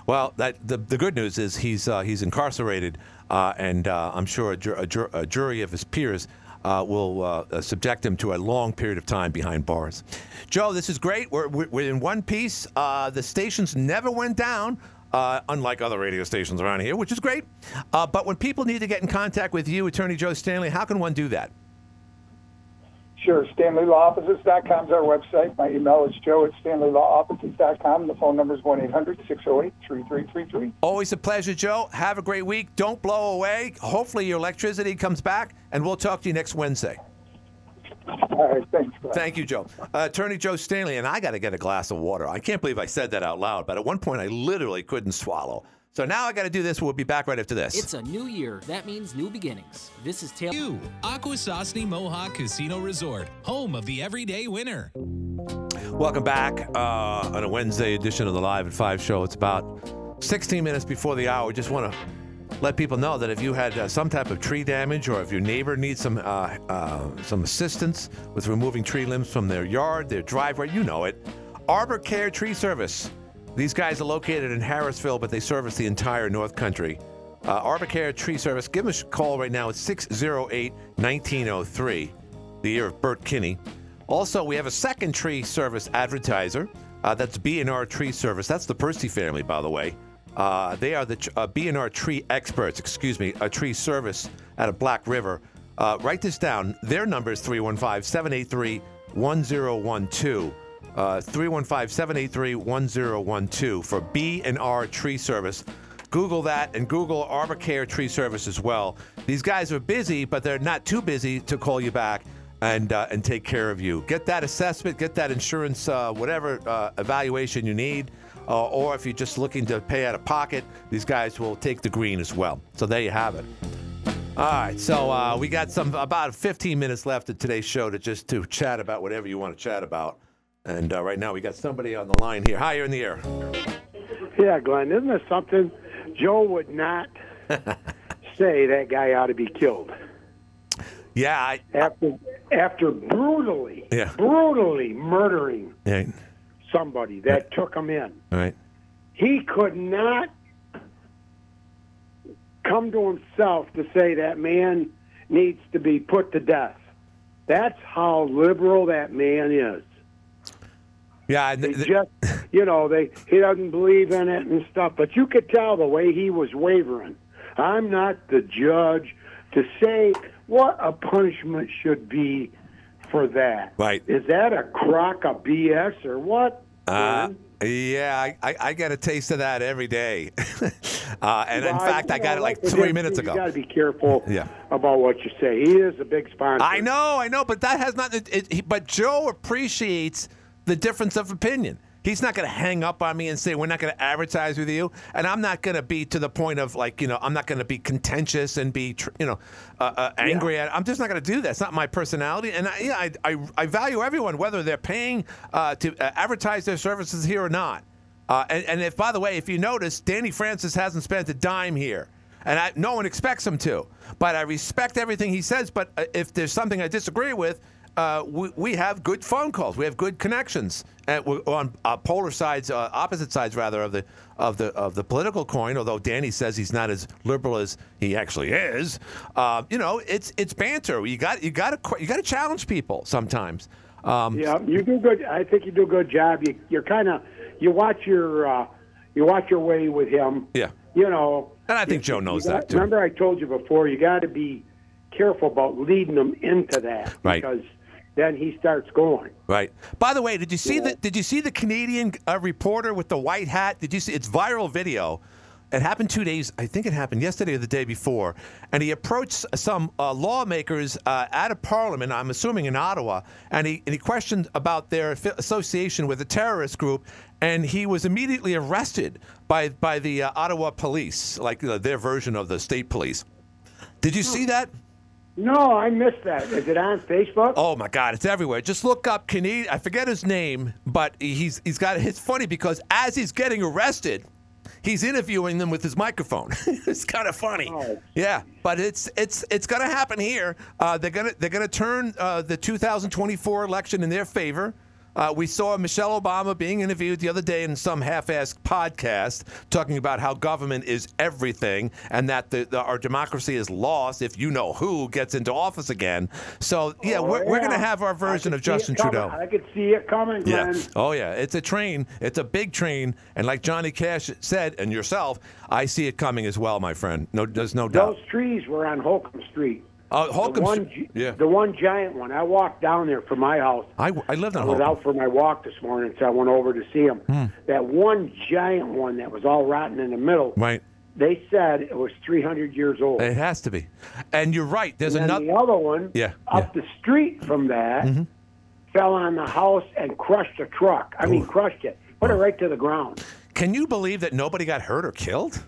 [SPEAKER 9] Well, that the, the good news is he's uh, he's incarcerated, uh, and uh, I'm sure a, jur- a, jur- a jury of his peers uh, will uh, uh, subject him to a long period of time behind bars. Joe, this is great. We're, we're we're in one piece. Uh, the stations never went down. Uh, unlike other radio stations around here, which is great. Uh, but when people need to get in contact with you, Attorney Joe Stanley, how can one do that?
[SPEAKER 14] Sure, StanleyLawOffices.com is our website. My email is joe at StanleyLawOffices.com. The phone number is 1 800 608 3333.
[SPEAKER 9] Always a pleasure, Joe. Have a great week. Don't blow away. Hopefully, your electricity comes back, and we'll talk to you next Wednesday.
[SPEAKER 14] All right, thanks. Glenn.
[SPEAKER 9] Thank you, Joe. Uh, Attorney Joe Stanley, and I got to get a glass of water. I can't believe I said that out loud, but at one point I literally couldn't swallow. So now I got to do this. We'll be back right after this.
[SPEAKER 15] It's a new year. That means new beginnings. This is Taylor.
[SPEAKER 16] You, Akwesasne Mohawk Casino Resort, home of the everyday winner.
[SPEAKER 9] Welcome back uh, on a Wednesday edition of the Live at 5 show. It's about 16 minutes before the hour. Just want to let people know that if you had uh, some type of tree damage or if your neighbor needs some uh, uh, some assistance with removing tree limbs from their yard, their driveway, you know it. Arbor Care Tree Service. These guys are located in Harrisville, but they service the entire North Country. Uh, Arbor Care Tree Service. Give them a call right now. It's 608 1903, the year of Bert Kinney. Also, we have a second tree service advertiser. Uh, that's B&R Tree Service. That's the Percy family, by the way. Uh, they are the uh, B&R tree experts, excuse me, a tree service out of Black River. Uh, write this down. Their number is 315 783 1012. 315 783 1012 for B&R Tree Service. Google that and Google Arbor Care Tree Service as well. These guys are busy, but they're not too busy to call you back and uh, and take care of you. Get that assessment, get that insurance, uh, whatever uh, evaluation you need, uh, or if you're just looking to pay out of pocket, these guys will take the green as well. So there you have it. All right, so uh, we got some about 15 minutes left of today's show to just to chat about whatever you want to chat about. And uh, right now we got somebody on the line here. Hi, you're in the air.
[SPEAKER 17] Yeah, Glenn, isn't this something? Joe would not say that guy ought to be killed.
[SPEAKER 9] Yeah, I,
[SPEAKER 17] after after brutally,
[SPEAKER 9] Yeah.
[SPEAKER 17] brutally murdering
[SPEAKER 9] Yeah.
[SPEAKER 17] somebody that took him in.
[SPEAKER 9] Right.
[SPEAKER 17] He could not come to himself to say that man needs to be put to death. That's how liberal that man is.
[SPEAKER 9] Yeah,
[SPEAKER 17] they just, you know, they he doesn't believe in it and stuff. But you could tell the way he was wavering. I'm not the judge to say what a punishment should be for that.
[SPEAKER 9] Right.
[SPEAKER 17] Is that a crock of BS or what?
[SPEAKER 9] Uh, yeah, I, I, I get a taste of that every day. uh, and in fact, I
[SPEAKER 17] you
[SPEAKER 9] got
[SPEAKER 17] know,
[SPEAKER 9] it like three minutes
[SPEAKER 17] You
[SPEAKER 9] ago.
[SPEAKER 17] got to be careful
[SPEAKER 9] Yeah.
[SPEAKER 17] about what you say. He is a big sponsor.
[SPEAKER 9] I know, I know, but that has not. It, it, he, but Joe appreciates the difference of opinion. He's not going to hang up on me and say we're not going to advertise with you, and I'm not going to be to the point of like you know I'm not going to be contentious and be tr- you know uh, uh, angry at. I'm just not going to do that. It's not my personality, and I, yeah, I, I, I value everyone whether they're paying uh, to uh, advertise their services here or not. Uh, and, and if by the way, if you notice, Danny Francis hasn't spent a dime here. And I, no one expects him to. But I respect everything he says. But uh, if there's something I disagree with, uh, we, we have good phone calls. We have good connections. And we're on uh, polar sides, uh, opposite sides rather of the of the of the political coin. Although Danny says he's not as liberal as he actually is. Uh, you know, it's it's banter. You got you got to you got to challenge people sometimes. Um,
[SPEAKER 17] Yeah, you do good. I think you do a good job. You, you're kind of you watch your uh, you watch your way with him.
[SPEAKER 9] Yeah.
[SPEAKER 17] You know.
[SPEAKER 9] And I think
[SPEAKER 17] you-
[SPEAKER 9] Joe knows
[SPEAKER 17] got-
[SPEAKER 9] that, too.
[SPEAKER 17] Remember, I told you before. You got to be careful about leading them into that
[SPEAKER 9] Right.
[SPEAKER 17] because then he starts going.
[SPEAKER 9] Right. By the way, did you see the Did you see the Canadian uh, reporter with the white hat? Did you see? It's viral video. It happened two days. I think it happened yesterday or the day before. And he approached some uh, lawmakers uh, out of Parliament. I'm assuming in Ottawa, and he and he questioned about their association with a terrorist group. And he was immediately arrested by by the uh, Ottawa police, like uh, their version of the state police. Did you see that?
[SPEAKER 17] No, I missed that. Is it on Facebook?
[SPEAKER 9] Oh my God, it's everywhere. Just look up Canadian. I forget his name, but he's he's got. It's funny because as he's getting arrested, he's interviewing them with his microphone. it's kind of funny. Yeah, but it's it's it's gonna happen here. Uh, they're gonna they're gonna turn uh, the 2024 election in their favor. Uh, we saw Michelle Obama being interviewed the other day in some half-assed podcast talking about how government is everything and that the, the, our democracy is lost if you know who gets into office again. So yeah,
[SPEAKER 17] Oh,
[SPEAKER 9] we're, we're going to have our version of
[SPEAKER 17] could see it
[SPEAKER 9] Justin. Trudeau.
[SPEAKER 17] I could see it coming,
[SPEAKER 9] Yeah. Oh, yeah. It's a train. It's a big train. And like Johnny Cash said, and yourself, I see it coming as well, my friend. No, there's no doubt.
[SPEAKER 17] Those trees were on Holcomb Street.
[SPEAKER 9] Holcomb
[SPEAKER 17] the one,
[SPEAKER 9] Yeah.
[SPEAKER 17] The one giant one. I walked down there from my house.
[SPEAKER 9] I, I lived
[SPEAKER 17] I was
[SPEAKER 9] Holcomb.
[SPEAKER 17] out for my walk this morning, so I went over to see him.
[SPEAKER 9] Hmm.
[SPEAKER 17] That one giant one that was all rotten in the middle.
[SPEAKER 9] Right.
[SPEAKER 17] They said it was 300 years old.
[SPEAKER 9] It has to be. And you're right. There's
[SPEAKER 17] and
[SPEAKER 9] another.
[SPEAKER 17] the other one
[SPEAKER 9] Yeah.
[SPEAKER 17] up the street from that
[SPEAKER 9] Mm-hmm.
[SPEAKER 17] fell on the house and crushed a truck. I mean, crushed it, put it right to the ground.
[SPEAKER 9] Can you believe that nobody got hurt or killed?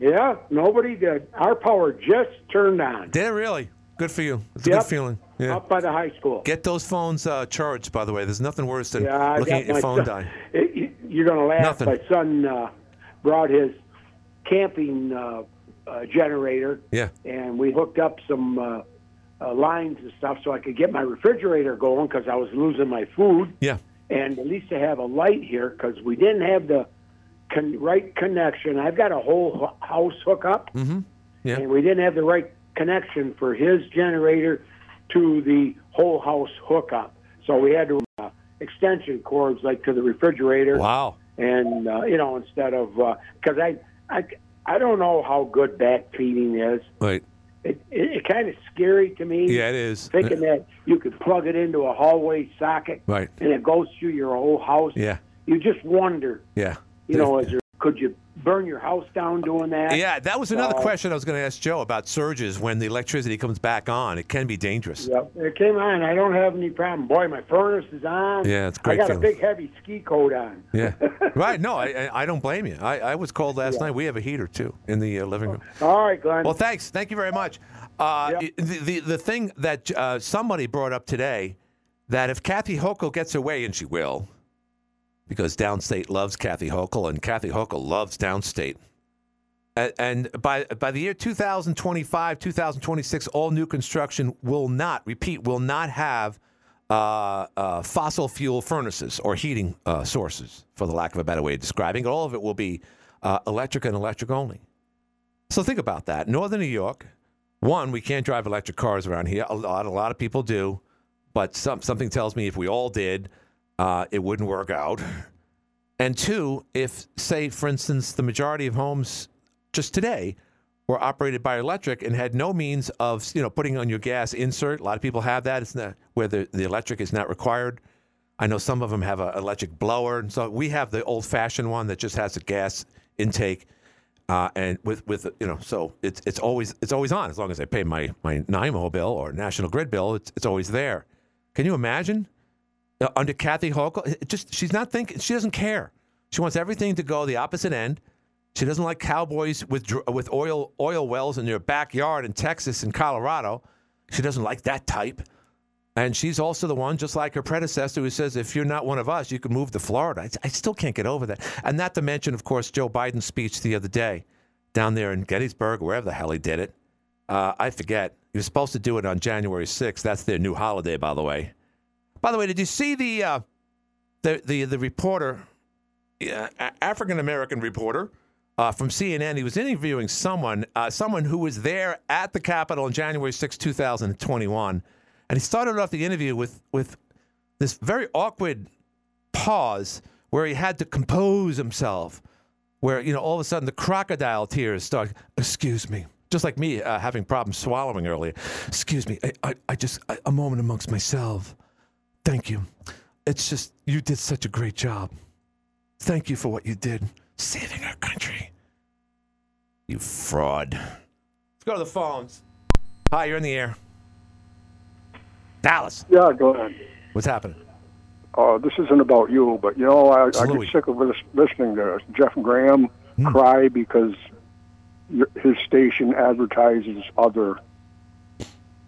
[SPEAKER 17] Yeah, nobody did. Our power just turned on.
[SPEAKER 9] Did it really? Good for you. It's a good feeling. Yeah.
[SPEAKER 17] Up by the high school.
[SPEAKER 9] Get those phones uh, charged, by the way. There's nothing worse than
[SPEAKER 17] Yeah,
[SPEAKER 9] looking at your phone
[SPEAKER 17] son-
[SPEAKER 9] die.
[SPEAKER 17] It- you- you're going to laugh.
[SPEAKER 9] Nothing.
[SPEAKER 17] My son uh, brought his camping uh, uh, generator,
[SPEAKER 9] Yeah.
[SPEAKER 17] and we hooked up some uh, uh, lines and stuff so I could get my refrigerator going because I was losing my food.
[SPEAKER 9] Yeah.
[SPEAKER 17] and at least to have a light here because we didn't have the con- right connection. I've got a whole house hookup,
[SPEAKER 9] Mm-hmm. Yeah.
[SPEAKER 17] and we didn't have the right connection for his generator to the whole house hookup. So we had to uh, extension cords like to the refrigerator.
[SPEAKER 9] Wow.
[SPEAKER 17] And uh, you know, instead of because I I I don't know how good back feeding is.
[SPEAKER 9] Right.
[SPEAKER 17] It, it, it kind of scary to me.
[SPEAKER 9] Yeah, it is.
[SPEAKER 17] Thinking that you could plug it into a hallway socket
[SPEAKER 9] Right.
[SPEAKER 17] and it goes through your whole house.
[SPEAKER 9] Yeah.
[SPEAKER 17] You just wonder,
[SPEAKER 9] Yeah.
[SPEAKER 17] you know, is there, could you burn your house down doing that?
[SPEAKER 9] Yeah, that was another
[SPEAKER 17] So,
[SPEAKER 9] question I was going to ask Joe about surges when the electricity comes back on. It can be dangerous.
[SPEAKER 17] Yep. It came on. I don't have any problem. Boy, my furnace is on.
[SPEAKER 9] Yeah, it's great.
[SPEAKER 17] I got
[SPEAKER 9] feeling.
[SPEAKER 17] a big heavy ski coat on.
[SPEAKER 9] Yeah. right. No, I, I don't blame you. I, I was cold last night. We have a heater too in the uh, living room.
[SPEAKER 17] All right, Glenn.
[SPEAKER 9] Well, thanks. Thank you very much. Uh, the, the the thing that uh, somebody brought up today that if Kathy Hochul gets away, and she will, because downstate loves Kathy Hochul, and Kathy Hochul loves downstate. A- And by by the year 2025, 2026, all new construction will not repeat will not have uh, uh, fossil fuel furnaces or heating uh, sources, for the lack of a better way of describing it. All of it will be uh, electric and electric only. So think about that. Northern New York, one, we can't drive electric cars around here. A lot, a lot of people do, but some, something tells me if we all did, uh, it wouldn't work out. And two, if, say, for instance, the majority of homes just today were operated by electric and had no means of, you know, putting on your gas insert. A lot of people have that. It's not where the, the electric is not required. I know some of them have an electric blower, and so we have the old-fashioned one that just has a gas intake, uh, and with with you know, so it's it's always it's always on as long as I pay my my NIMO bill or National Grid bill. It's it's always there. Can you imagine? Uh, under Kathy Hochul, just she's not thinking. She doesn't care. She wants everything to go the opposite end. She doesn't like cowboys with with oil oil wells in their backyard in Texas and Colorado. She doesn't like that type. And she's also the one, just like her predecessor, who says, if you're not one of us, you can move to Florida. I, I still can't get over that. And not to mention, of course, Joe Biden's speech the other day down there in Gettysburg, wherever the hell he did it. Uh, I forget. He was supposed to do it on January 6th. That's their new holiday, by the way. By the way, did you see the uh, the, the the reporter, uh, African American reporter uh, from CNN? He was interviewing someone, uh, someone who was there at the Capitol on January 6, 2021. And he started off the interview with, with this very awkward pause where he had to compose himself, where, you know, all of a sudden the crocodile tears start. Excuse me. Just like me uh, having problems swallowing earlier. Excuse me. I, I, I just, I, a moment amongst myself. Thank you. It's just, you did such a great job. Thank you for what you did, saving our country. You fraud. Let's go to the phones. Hi, you're in the air. Dallas.
[SPEAKER 18] Yeah, go ahead.
[SPEAKER 9] What's happening?
[SPEAKER 18] Uh, this isn't about you, but you know, I, I get sick of lis- listening to Jeff Graham
[SPEAKER 9] Hmm.
[SPEAKER 18] cry because his station advertises other.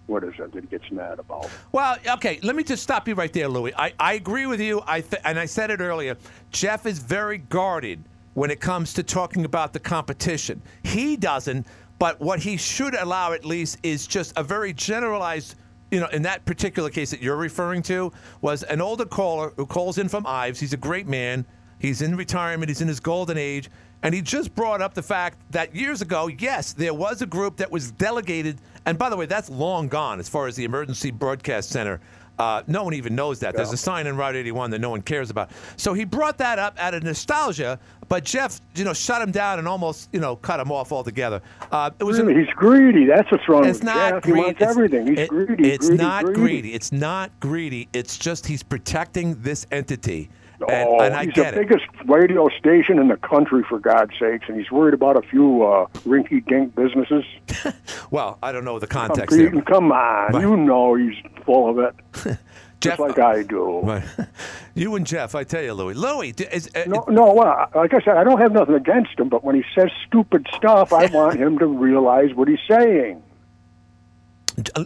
[SPEAKER 18] What is it that he gets mad about?
[SPEAKER 9] Well, okay, let me just stop you right there, Louis. I, I agree with you. I th- and I said it earlier. Jeff is very guarded when it comes to talking about the competition. He doesn't, but what he should allow at least is just a very generalized. You know, in that particular case that you're referring to, was an older caller who calls in from Ives. He's a great man. He's in retirement. He's in his golden age. And he just brought up the fact that years ago, yes, there was a group that was delegated. And by the way, that's long gone as far as the Emergency Broadcast Center. Uh, no one even knows that. There's a sign in Route 81 that no one cares about. So he brought that up out of nostalgia, but Jeff, you know, shut him down and almost, you know, cut him off altogether. Uh, it was
[SPEAKER 18] Really, he's greedy. That's what's wrong
[SPEAKER 9] it's
[SPEAKER 18] with
[SPEAKER 9] not
[SPEAKER 18] Jeff.
[SPEAKER 9] greedy.
[SPEAKER 18] He wants
[SPEAKER 9] It's-
[SPEAKER 18] everything. He's
[SPEAKER 9] it-
[SPEAKER 18] greedy.
[SPEAKER 9] It's
[SPEAKER 18] greedy,
[SPEAKER 9] not
[SPEAKER 18] greedy.
[SPEAKER 9] greedy. It's not greedy. It's just he's protecting this entity. And,
[SPEAKER 18] oh,
[SPEAKER 9] and I
[SPEAKER 18] he's
[SPEAKER 9] get
[SPEAKER 18] the
[SPEAKER 9] it.
[SPEAKER 18] biggest radio station in the country, for God's sakes, and he's worried about a few uh, rinky-dink businesses.
[SPEAKER 9] Well, I don't know the
[SPEAKER 18] Come,
[SPEAKER 9] context there.
[SPEAKER 18] Pete, come on, you know he's full of it, just like I do.
[SPEAKER 9] Right. You and Jeff, I tell you. Louis, d- is, uh,
[SPEAKER 18] No, no. Well, like I said, I don't have nothing against him, but when he says stupid stuff, I want him to realize what he's saying.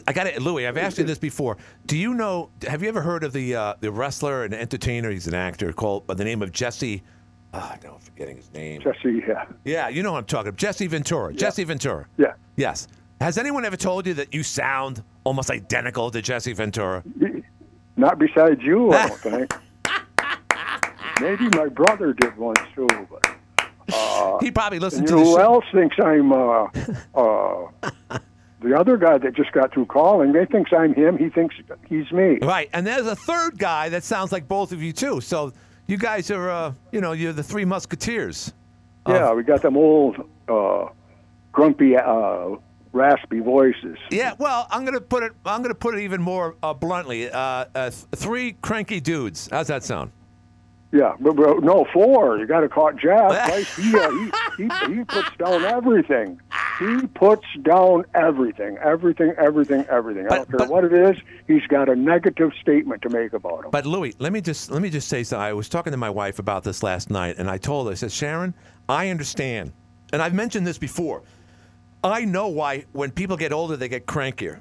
[SPEAKER 9] I got it, Louis. I've asked you this before. Do you know? Have you ever heard of the uh, the wrestler and entertainer? He's an actor called by the name of Jesse. Oh, no, I'm forgetting his name.
[SPEAKER 18] Jesse, yeah,
[SPEAKER 9] Yeah, you know what I'm talking about. Jesse Ventura. Jesse Ventura.
[SPEAKER 18] yeah.
[SPEAKER 9] Yes. Has anyone ever told you that you sound almost identical to Jesse Ventura?
[SPEAKER 18] Not besides you, I don't think. maybe my brother did once too. But uh,
[SPEAKER 9] he probably listened to
[SPEAKER 18] you know
[SPEAKER 9] the
[SPEAKER 18] who
[SPEAKER 9] show.
[SPEAKER 18] else thinks I'm uh, uh, the other guy that just got through calling? They thinks I'm him. He thinks he's me.
[SPEAKER 9] Right, and there's a third guy that sounds like both of you too. So you guys are, uh, you know, you're the three musketeers.
[SPEAKER 18] Yeah, we got them old uh, grumpy, uh, raspy voices.
[SPEAKER 9] Yeah, well, I'm gonna put it. I'm gonna put it even more uh, bluntly. Uh, uh, th- three cranky dudes. How's that sound?
[SPEAKER 18] Yeah, but, but no four. You got to call Jeff. right? He, uh, he he he puts down everything. He puts down everything, everything, everything, everything. I don't care what it is. He's got a negative statement to make about him.
[SPEAKER 9] But Louis, let me just let me just say something. I was talking to my wife about this last night, and I told her, I said, Sharon, I understand, and I've mentioned this before. I know why when people get older they get crankier,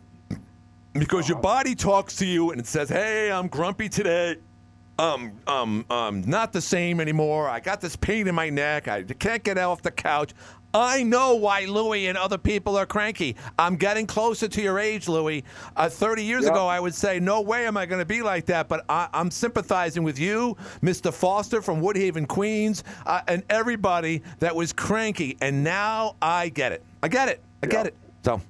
[SPEAKER 9] because your body talks to you and it says, "Hey, I'm grumpy today." Um, um, um, not the same anymore. I got this pain in my neck. I can't get off the couch. I know why Louis and other people are cranky. I'm getting closer to your age, Louis. Uh, 30 years
[SPEAKER 18] Yeah.
[SPEAKER 9] ago, I would say, no way am I going to be like that. But I, I'm sympathizing with you, Mr. Foster from Woodhaven, Queens, uh, and everybody that was cranky. And now I get it. I get it. I get it. So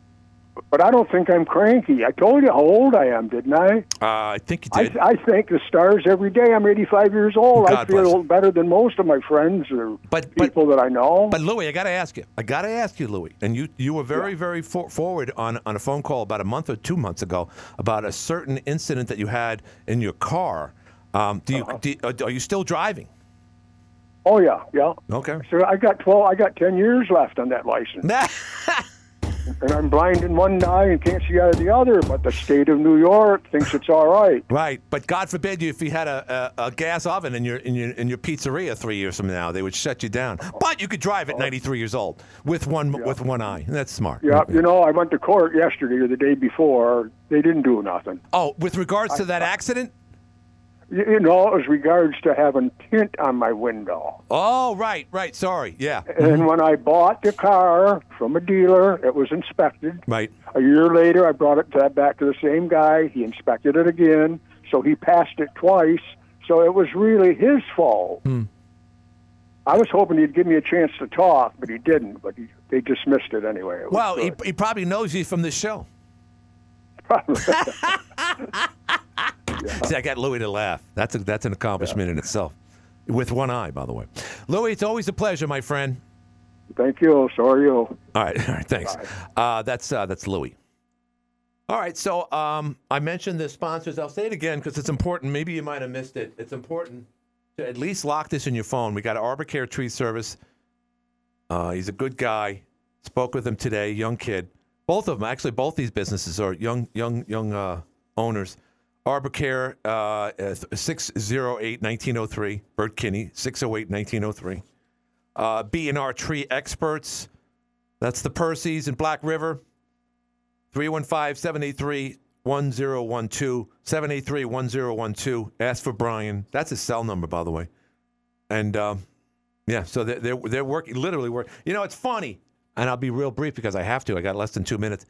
[SPEAKER 18] But I don't think I'm cranky. I told you how old I am, didn't I?
[SPEAKER 9] uh, I think you
[SPEAKER 18] I,
[SPEAKER 9] did.
[SPEAKER 18] I thank the stars every day. I'm 85 years old. I
[SPEAKER 9] God
[SPEAKER 18] feel
[SPEAKER 9] bless.
[SPEAKER 18] better than most of my friends or people that I know.
[SPEAKER 9] But Louis, I got to ask you. I got to ask you, Louis. And you you were very very for, forward on on a phone call about a month or two months ago about a certain incident that you had in your car. Um, do you
[SPEAKER 18] Uh-huh.
[SPEAKER 9] do, uh, are you still driving?
[SPEAKER 18] Oh yeah, yeah.
[SPEAKER 9] Okay.
[SPEAKER 18] So I got 12. I got 10 years left on that license. and I'm blind in one eye and can't see out of the other. But the state of New York thinks it's all right.
[SPEAKER 9] Right, but God forbid you if you had a, a, a gas oven in your in your in your pizzeria three years from now, they would shut you down. But you could drive at 93 years old with one with one eye. That's smart.
[SPEAKER 18] Yeah, you know, I went to court yesterday or the day before. They didn't do nothing.
[SPEAKER 9] Oh, with regards to that accident?
[SPEAKER 18] You, know, as regards to having tint on my window.
[SPEAKER 9] Oh, right, right. Sorry. Yeah.
[SPEAKER 18] And when I bought the car from a dealer, it was inspected.
[SPEAKER 9] Right.
[SPEAKER 18] A year later, I brought it to, back to the same guy. He inspected it again, so he passed it twice. So it was really his fault.
[SPEAKER 9] Hmm.
[SPEAKER 18] I was hoping he'd give me a chance to talk, but he didn't. But he, they dismissed it anyway. It
[SPEAKER 9] Well, he, he probably knows you from this show. See, I got Louis to laugh. That's a, that's an accomplishment in itself. With one eye, by the way. Louis, it's always a pleasure, my friend.
[SPEAKER 18] Thank you. So are you.
[SPEAKER 9] All right, all right thanks. Uh, that's uh, that's Louis. All right, so um, I mentioned the sponsors. I'll say it again because it's important. Maybe you might have missed it. It's important to at least lock this in your phone. We got Arbor Tree Service. Uh, he's a good guy. Spoke with him today. Young kid. Both of them, actually, both these businesses are young, young, young uh, owners. Arbor Care, uh, 608 1903. Bert Kinney, 608 1903. Uh, B&R Tree Experts. That's the Percy's in Black River. 315 783 1012. 783 1012. Ask for Brian. That's his cell number, by the way. And um, yeah, so they're, they're, they're working, literally work. You know, it's funny, and I'll be real brief because I have to. I got less than two minutes.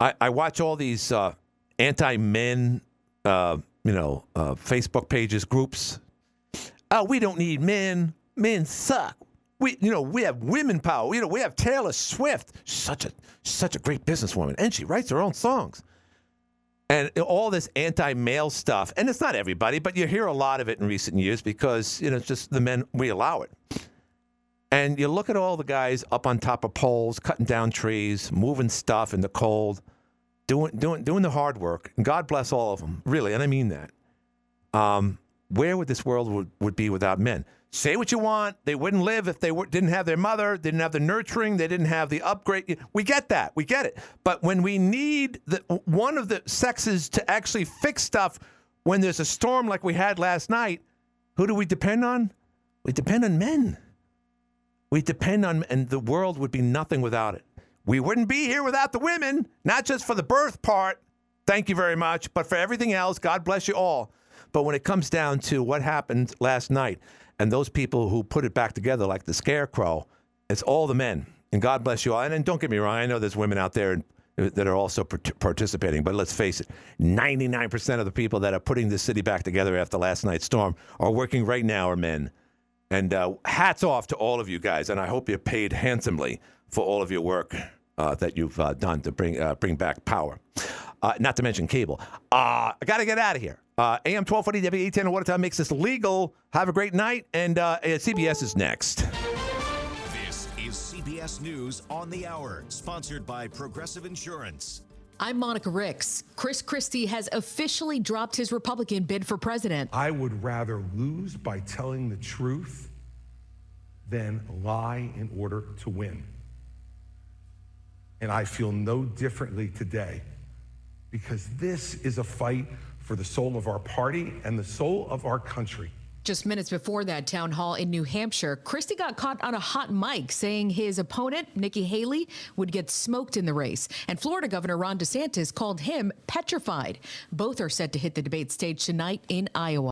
[SPEAKER 9] I, I watch all these uh, anti men, uh, you know, uh, Facebook pages, groups. Oh, we don't need men. Men suck. We, you know, we have women power. You know, we have Taylor Swift, such a such a great businesswoman, and she writes her own songs. And all this anti-male stuff, and it's not everybody, but you hear a lot of it in recent years because you know it's just the men we allow it. And you look at all the guys up on top of poles, cutting down trees, moving stuff in the cold, doing doing doing the hard work. And God bless all of them, really, and I mean that. Um, where would this world would, would be without men? Say what you want. They wouldn't live if they were, didn't have their mother, didn't have the nurturing, they didn't have the upgrade. We get that. We get it. But when we need the, one of the sexes to actually fix stuff when there's a storm like we had last night, who do we depend on? We depend on men. We depend on, and the world would be nothing without it. We wouldn't be here without the women, not just for the birth part. Thank you very much. But for everything else, God bless you all. But when it comes down to what happened last night and those people who put it back together, like the scarecrow, it's all the men. And God bless you all. And, and don't get me wrong, I know there's women out there that are also participating. But let's face it, 99% of the people that are putting this city back together after last night's storm are working right now are men. And uh, hats off to all of you guys, and I hope you're paid handsomely for all of your work uh, that you've uh, done to bring uh, bring back power. Uh, not to mention cable. Uh, I got to get out of here. Uh, AM 1240 WATN Watertown makes this legal. Have a great night, and uh, CBS is next.
[SPEAKER 19] This is CBS News on the Hour, sponsored by Progressive Insurance.
[SPEAKER 20] I'm Monica Ricks. Chris Christie has officially dropped his Republican bid for president.
[SPEAKER 21] I would rather lose by telling the truth than lie in order to win. And I feel no differently today because this is a fight for the soul of our party and the soul of our country.
[SPEAKER 20] Just minutes before that town hall in New Hampshire, Christie got caught on a hot mic saying his opponent, Nikki Haley, would get smoked in the race. And Florida Governor Ron DeSantis called him petrified. Both are set to hit the debate stage tonight in Iowa.